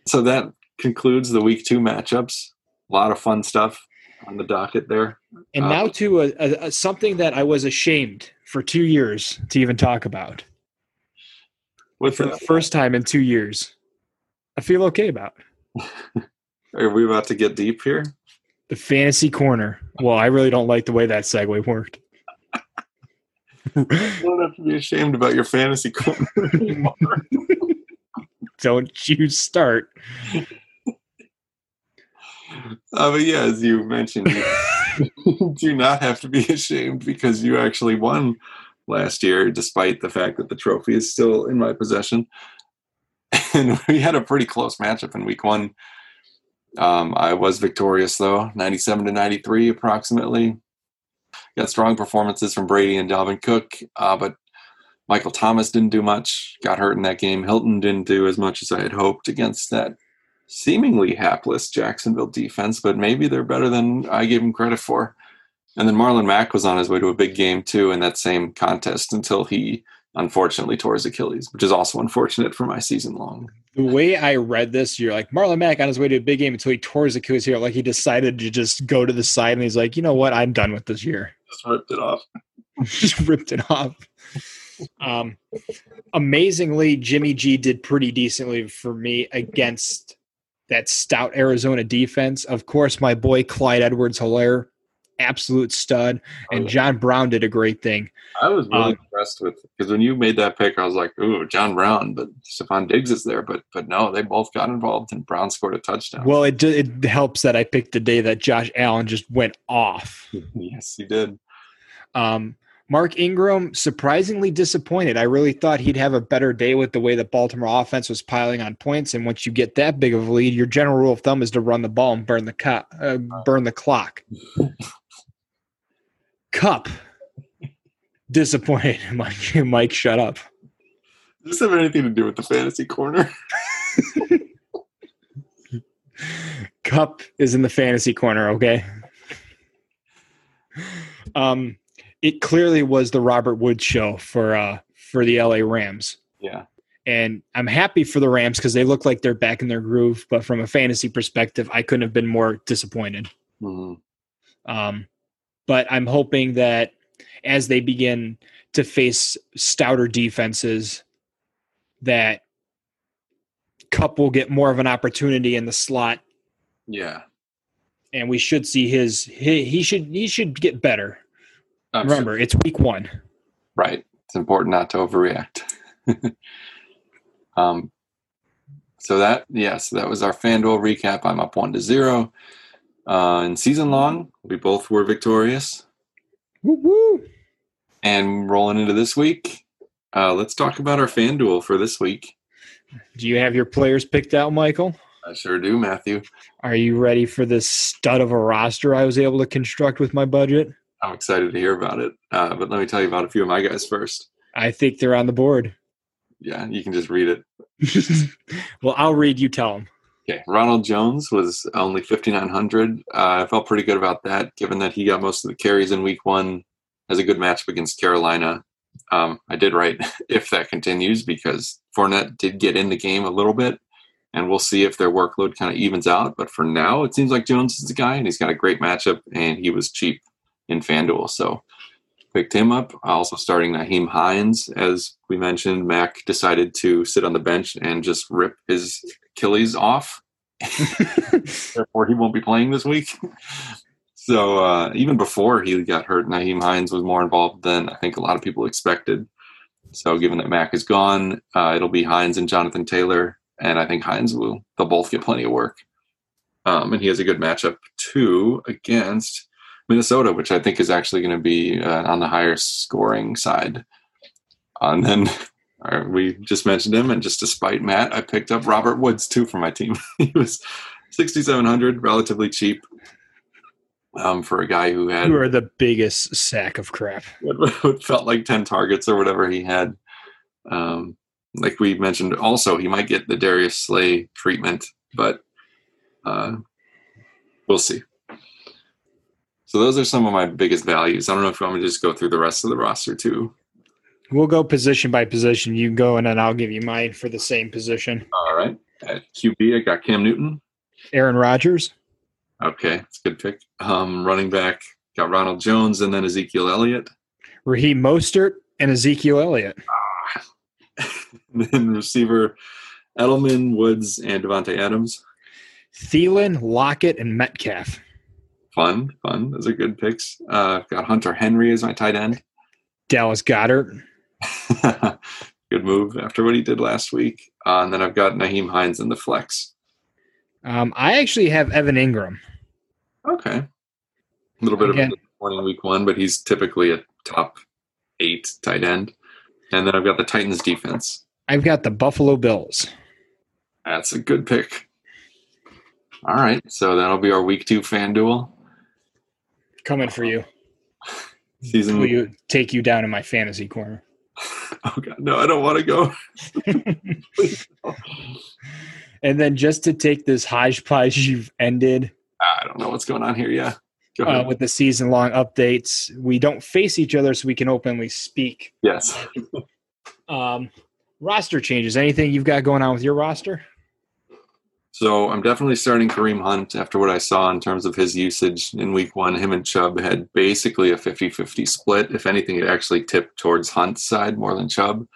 So that concludes the week two matchups. A lot of fun stuff on the docket there. And Uh, now to a, a, a something that I was ashamed for two years to even talk about. What's For the first time in two years, I feel okay about <laughs> Are we about to get deep here? the fantasy corner. Well, I really don't like the way that segue worked. You don't have to be ashamed about your fantasy corner <laughs> anymore. Don't you start. Uh, but yeah, as you mentioned, you <laughs> do not have to be ashamed because you actually won last year, despite the fact that the trophy is still in my possession. <laughs> And we had a pretty close matchup in week one. Um, I was victorious though, 97 to 93 approximately. Got strong performances from Brady and Dalvin Cook, uh, but Michael Thomas didn't do much. Got hurt in that game. Hilton didn't do as much as I had hoped against that seemingly hapless Jacksonville defense, but maybe they're better than I gave them credit for. And then Marlon Mack was on his way to a big game too in that same contest until he unfortunately tore his Achilles, which is also unfortunate for my season long. The way I read this, you're like Marlon Mack on his way to a big game until he tore his Achilles here. Like he decided to just go to the side and he's like, you know what? I'm done with this year. Just ripped it off. <laughs> just ripped it off. Um, amazingly, Jimmy G did pretty decently for me against that stout Arizona defense. Of course, my boy Clyde Edwards Helaire, absolute stud, and John Brown did a great thing. I was really Um, impressed with because when you made that pick, I was like, "Ooh, John Brown," but Stefon Diggs is there, but but no, they both got involved, and Brown scored a touchdown. Well, it it helps that I picked the day that Josh Allen just went off. <laughs> yes, he did. Um, Mark Ingram surprisingly disappointed. I really thought he'd have a better day with the way the Baltimore offense was piling on points. And once you get that big of a lead, your general rule of thumb is to run the ball and burn the co- uh, burn the clock. <laughs> Kupp disappointed. <laughs> Mike, Mike, shut up. Does this have anything to do with the fantasy corner? <laughs> Kupp is in the fantasy corner, okay? Um, it clearly was the Robert Woods show for uh for the LA Rams. Yeah. And I'm happy for the Rams because they look like they're back in their groove. But from a fantasy perspective, I couldn't have been more disappointed. Mhm. Um, but I'm hoping that as they begin to face stouter defenses, that Kupp will get more of an opportunity in the slot, Yeah. and we should see his he, he should he should get better. I'm sure- Remember, it's week one. Right. It's important not to overreact. <laughs> um, so that yeah, so that was our FanDuel recap. I'm up one to zero. Uh, in season long, we both were victorious. Woo woo! And rolling into this week, uh, let's talk about our FanDuel for this week. Do you have your players picked out, Michael? I sure do, Matthew. Are you ready for this stud of a roster I was able to construct with my budget? I'm excited to hear about it. Uh, but let me tell you about a few of my guys first. I think they're on the board. Yeah, you can just read it. <laughs> well, I'll read. You tell them. Okay, Ronald Jones was only 5,900. Uh, I felt pretty good about that, given that he got most of the carries in week one. Has a good matchup against Carolina. Um, I did write <laughs> if that continues because Fournette did get in the game a little bit, and we'll see if their workload kind of evens out. But for now, it seems like Jones is the guy, and he's got a great matchup, and he was cheap in FanDuel. So picked him up. Also starting Nyheim Hines, as we mentioned, Mack decided to sit on the bench and just rip his Achilles off. <laughs> Therefore, he won't be playing this week. <laughs> So uh, even before he got hurt, Nyheim Hines was more involved than I think a lot of people expected. So given that Mack is gone, uh, it'll be Hines and Jonathan Taylor, and I think Hines will. They'll both get plenty of work. Um, and he has a good matchup too against Minnesota, which I think is actually going to be uh, on the higher scoring side. And then <laughs> uh, we just mentioned him, and just despite Matt, I picked up Robert Woods too for my team. <laughs> he was 6,700, relatively cheap um, for a guy who had You are the biggest sack of crap. <laughs> what felt like 10 targets or whatever he had. Um, like we mentioned, also, he might get the Darius Slay treatment, but uh, we'll see. So those are some of my biggest values. I don't know if you want me to just go through the rest of the roster too. We'll go position by position. You go, and then I'll give you mine for the same position. All right. At QB, I got Cam Newton. Aaron Rodgers, Okay, that's a good pick. Um, running back, got Ronald Jones and then Ezekiel Elliott. Raheem Mostert, and Ezekiel Elliott. <laughs> And then receiver, Edelman, Woods, and Davante Adams. Thielen, Lockett, and Metcalf. Fun, fun. Those are good picks. Uh, got Hunter Henry as my tight end. Dallas Goedert. <laughs> good move after what he did last week. Uh, and then I've got Nyheim Hines in the flex. Um, I actually have Evan Engram. Okay. A little bit Again. of a disappointing week one, but he's typically a top eight tight end. And then I've got the Titans defense. I've got the Buffalo Bills. That's a good pick. All right. So that'll be our week two fan duel. Coming for you. <laughs> Season. Will you take you down in my fantasy corner? <laughs> Oh, God. No, I don't want to go. <laughs> And then just to take this hodgepodge you've ended I don't know what's going on here. Yeah. Go uh, with the season long updates, we don't face each other so we can openly speak. yes. Um, roster changes. Anything you've got going on with your roster? So I'm definitely starting Kareem Hunt after what I saw in terms of his usage in week one. Him and Chubb had basically a 50 50 split. If anything, it actually tipped towards Hunt's side more than Chubb.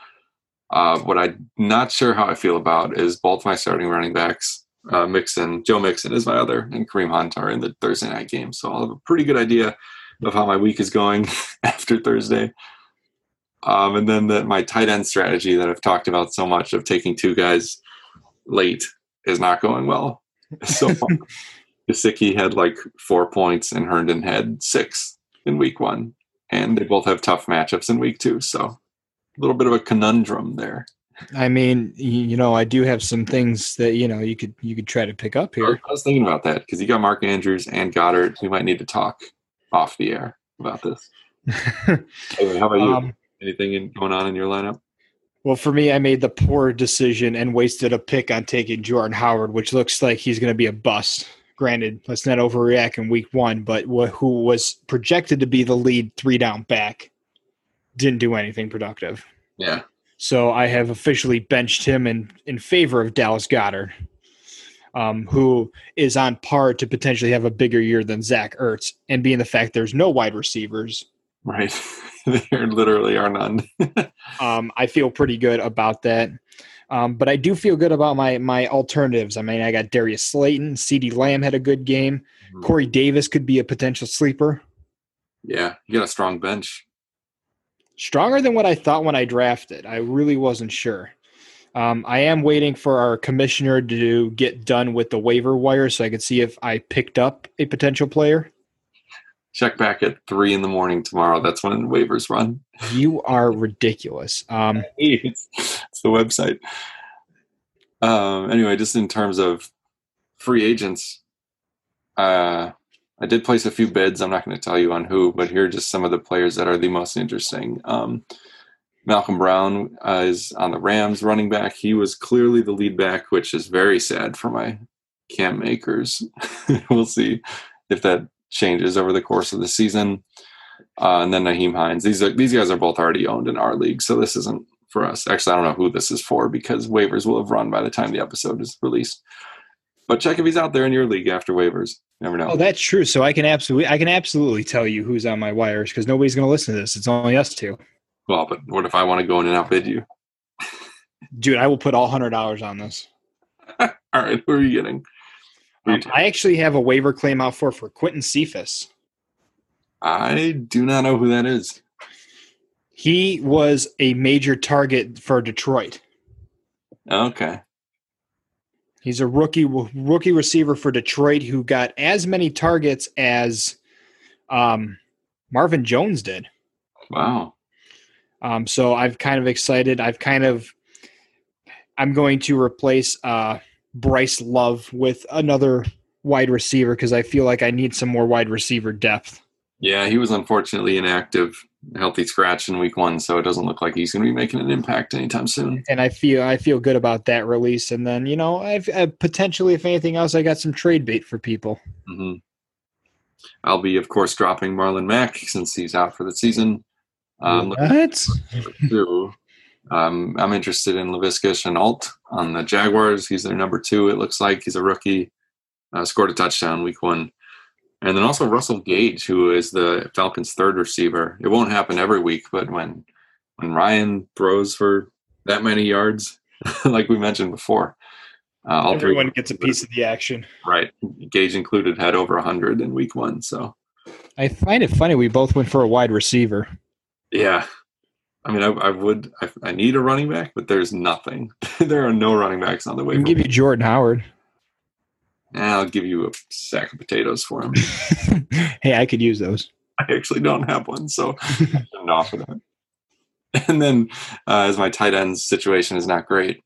Uh, what I'm not sure how I feel about is both my starting running backs, uh, Mixon, Joe Mixon is my other, and Kareem Hunt are in the Thursday night game. So I'll have a pretty good idea of how my week is going <laughs> after Thursday. Um, and then that my tight end strategy that I've talked about so much of taking two guys late is not going well. <laughs> So Gesicki had like four points and Herndon had six in week one. And they both have tough matchups in week two. So a little bit of a conundrum there. I mean, you know, I do have some things that you know you could you could try to pick up here. I was thinking about that because you got Mark Andrews and Goedert. We might need to talk off the air about this. <laughs> Anyway, how about you? um, Anything in, going on in your lineup? Well, for me, I made the poor decision and wasted a pick on taking Jordan Howard, which looks like he's going to be a bust Granted, let's not overreact in week one, but who was projected to be the lead three down back didn't do anything productive. Yeah. So I have officially benched him in, in favor of Dallas Goedert, um, who is on par to potentially have a bigger year than Zach Ertz. And being the fact there's no wide receivers, Right. <laughs> there literally are none. <laughs> um, I feel pretty good about that. Um, but I do feel good about my my alternatives. I mean, I got Darius Slayton, CeeDee Lamb had a good game. Corey Davis could be a potential sleeper. yeah. You got a strong bench. Stronger than what I thought when I drafted. I really wasn't sure. Um, I am waiting for our commissioner to get done with the waiver wire so I can see if I picked up a potential player. Check back at three in the morning tomorrow. That's when waivers run. You are ridiculous. Um, it's, <laughs> it's the website. Um, anyway, just in terms of free agents, uh, I did place a few bids. I'm not going to tell you on who, but here are just some of the players that are the most interesting. Um, Malcolm Brown uh, is on the Rams running back. He was clearly the lead back, which is very sad for my Cam Akers. <laughs> we'll see if that changes over the course of the season. Uh, and then Nyheim Hines. These are these guys are both already owned in our league, so this isn't for us. Actually, I don't know who this is for because waivers will have run by the time the episode is released. But check if he's out there in your league after waivers. Never know. oh, that's true. So I can absolutely, I can absolutely tell you who's on my wires because nobody's going to listen to this. It's only us two. well, but what if I want to go in and outbid you? Dude, I will put all hundred dollars on this. <laughs> All right, who are you getting? Um, I actually have a waiver claim out for for Quintez Cephus. I do not know who that is. He was a major target for Detroit. Okay. He's a rookie rookie receiver for Detroit who got as many targets as um, Marvin Jones did. Wow. Um, so I've kind of excited. I've kind of I'm going to replace uh, Bryce Love with another wide receiver because I feel like I need some more wide receiver depth. Yeah, he was unfortunately inactive, healthy scratch in week one, so it doesn't look like he's going to be making an impact anytime soon. and I feel I feel good about that release. And then you know, I've, i potentially, if anything else, I got some trade bait for people. Mm-hmm. I'll be, of course, dropping Marlon Mack since he's out for the season. Um, what? two. Um, I'm interested in Laviska Shenault on the Jaguars. He's their number two. It looks like he's a rookie. Uh, scored a touchdown week one, and then also Russell Gage, who is the Falcons' third receiver. It won't happen every week, but when when Ryan throws for that many yards, <laughs> like we mentioned before, uh, all Everyone three gets a piece of the action. right, Gage included, had over hundred in week one. So I find it funny we both went for a wide receiver. yeah. I mean, I, I would. I, I need a running back, but there's nothing. <laughs> there are no running backs on the I way. can give you Jordan Howard. I'll give you a sack of potatoes for him. <laughs> hey, I could use those. <laughs> I actually don't have one, so I shouldn't offer that. And then, uh, as my tight end situation is not great,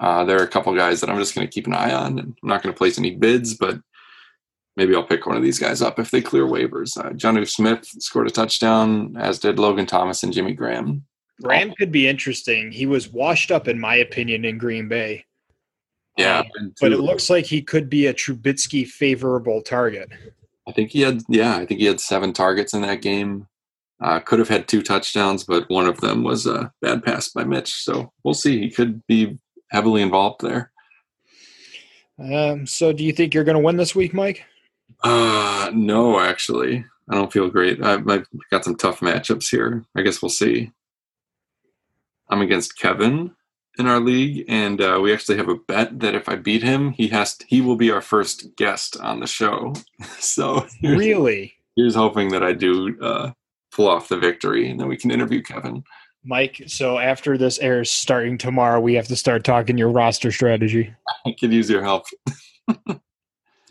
uh, there are a couple guys that I'm just going to keep an eye on. And I'm not going to place any bids, but maybe I'll pick one of these guys up if they clear waivers. Uh, Jonnu Smith scored a touchdown, as did Logan Thomas and Jimmy Graham. Graham could be interesting. He was washed up, in my opinion, in Green Bay. Yeah, Um, but it looks like he could be a Trubisky favorable target. I think he had, yeah, I think he had seven targets in that game. Uh, could have had two touchdowns, but one of them was a bad pass by Mitch. So we'll see. He could be heavily involved there. Um, so, do you think you're going to win this week, Mike? Uh, no, actually, I don't feel great. I've, I've got some tough matchups here. I guess we'll see. I'm against Kevin in our league, and uh, we actually have a bet that if I beat him, he has he will be our first guest on the show. <laughs> so here's, Really, here's hoping that I do uh, pull off the victory, and then we can interview Kevin. Mike? So, after this airs starting tomorrow, we have to start talking your roster strategy. <laughs> I could use your help. <laughs>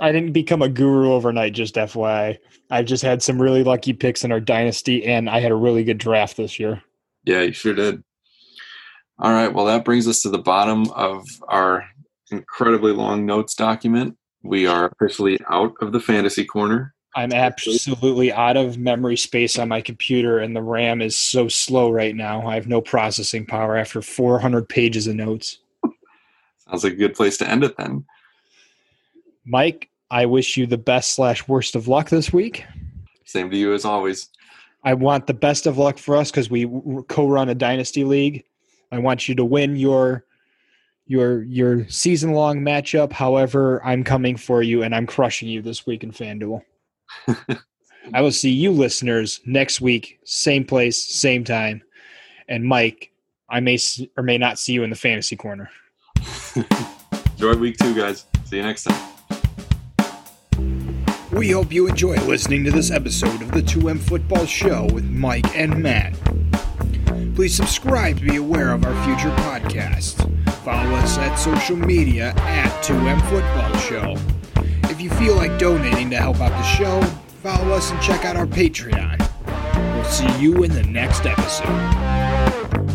I didn't become a guru overnight, just FYI. I've just had some really lucky picks in our dynasty, and I had a really good draft this year. Yeah, you sure did. All right. Well, that brings us to the bottom of our incredibly long notes document. We are officially out of the fantasy corner. I'm absolutely out of memory space on my computer, and the RAM is so slow right now. I have no processing power after 400 pages of notes. <laughs> Sounds like a good place to end it then. Mike, I wish you the best slash worst of luck this week. Same to you as always. I want the best of luck for us because we co-run a dynasty league. I want you to win your your your season long matchup. However, I'm coming for you and I'm crushing you this week in FanDuel. <laughs> I will see you listeners next week, same place, same time. And Mike, I may or may not see you in the fantasy corner. <laughs> Enjoy week two, guys. See you next time. We hope you enjoy listening to this episode of the 2M Football Show with Mike and Matt. Please subscribe to be aware of our future podcasts. Follow us at social media at 2M Football Show. If you feel like donating to help out the show, follow us and check out our Patreon. We'll see you in the next episode.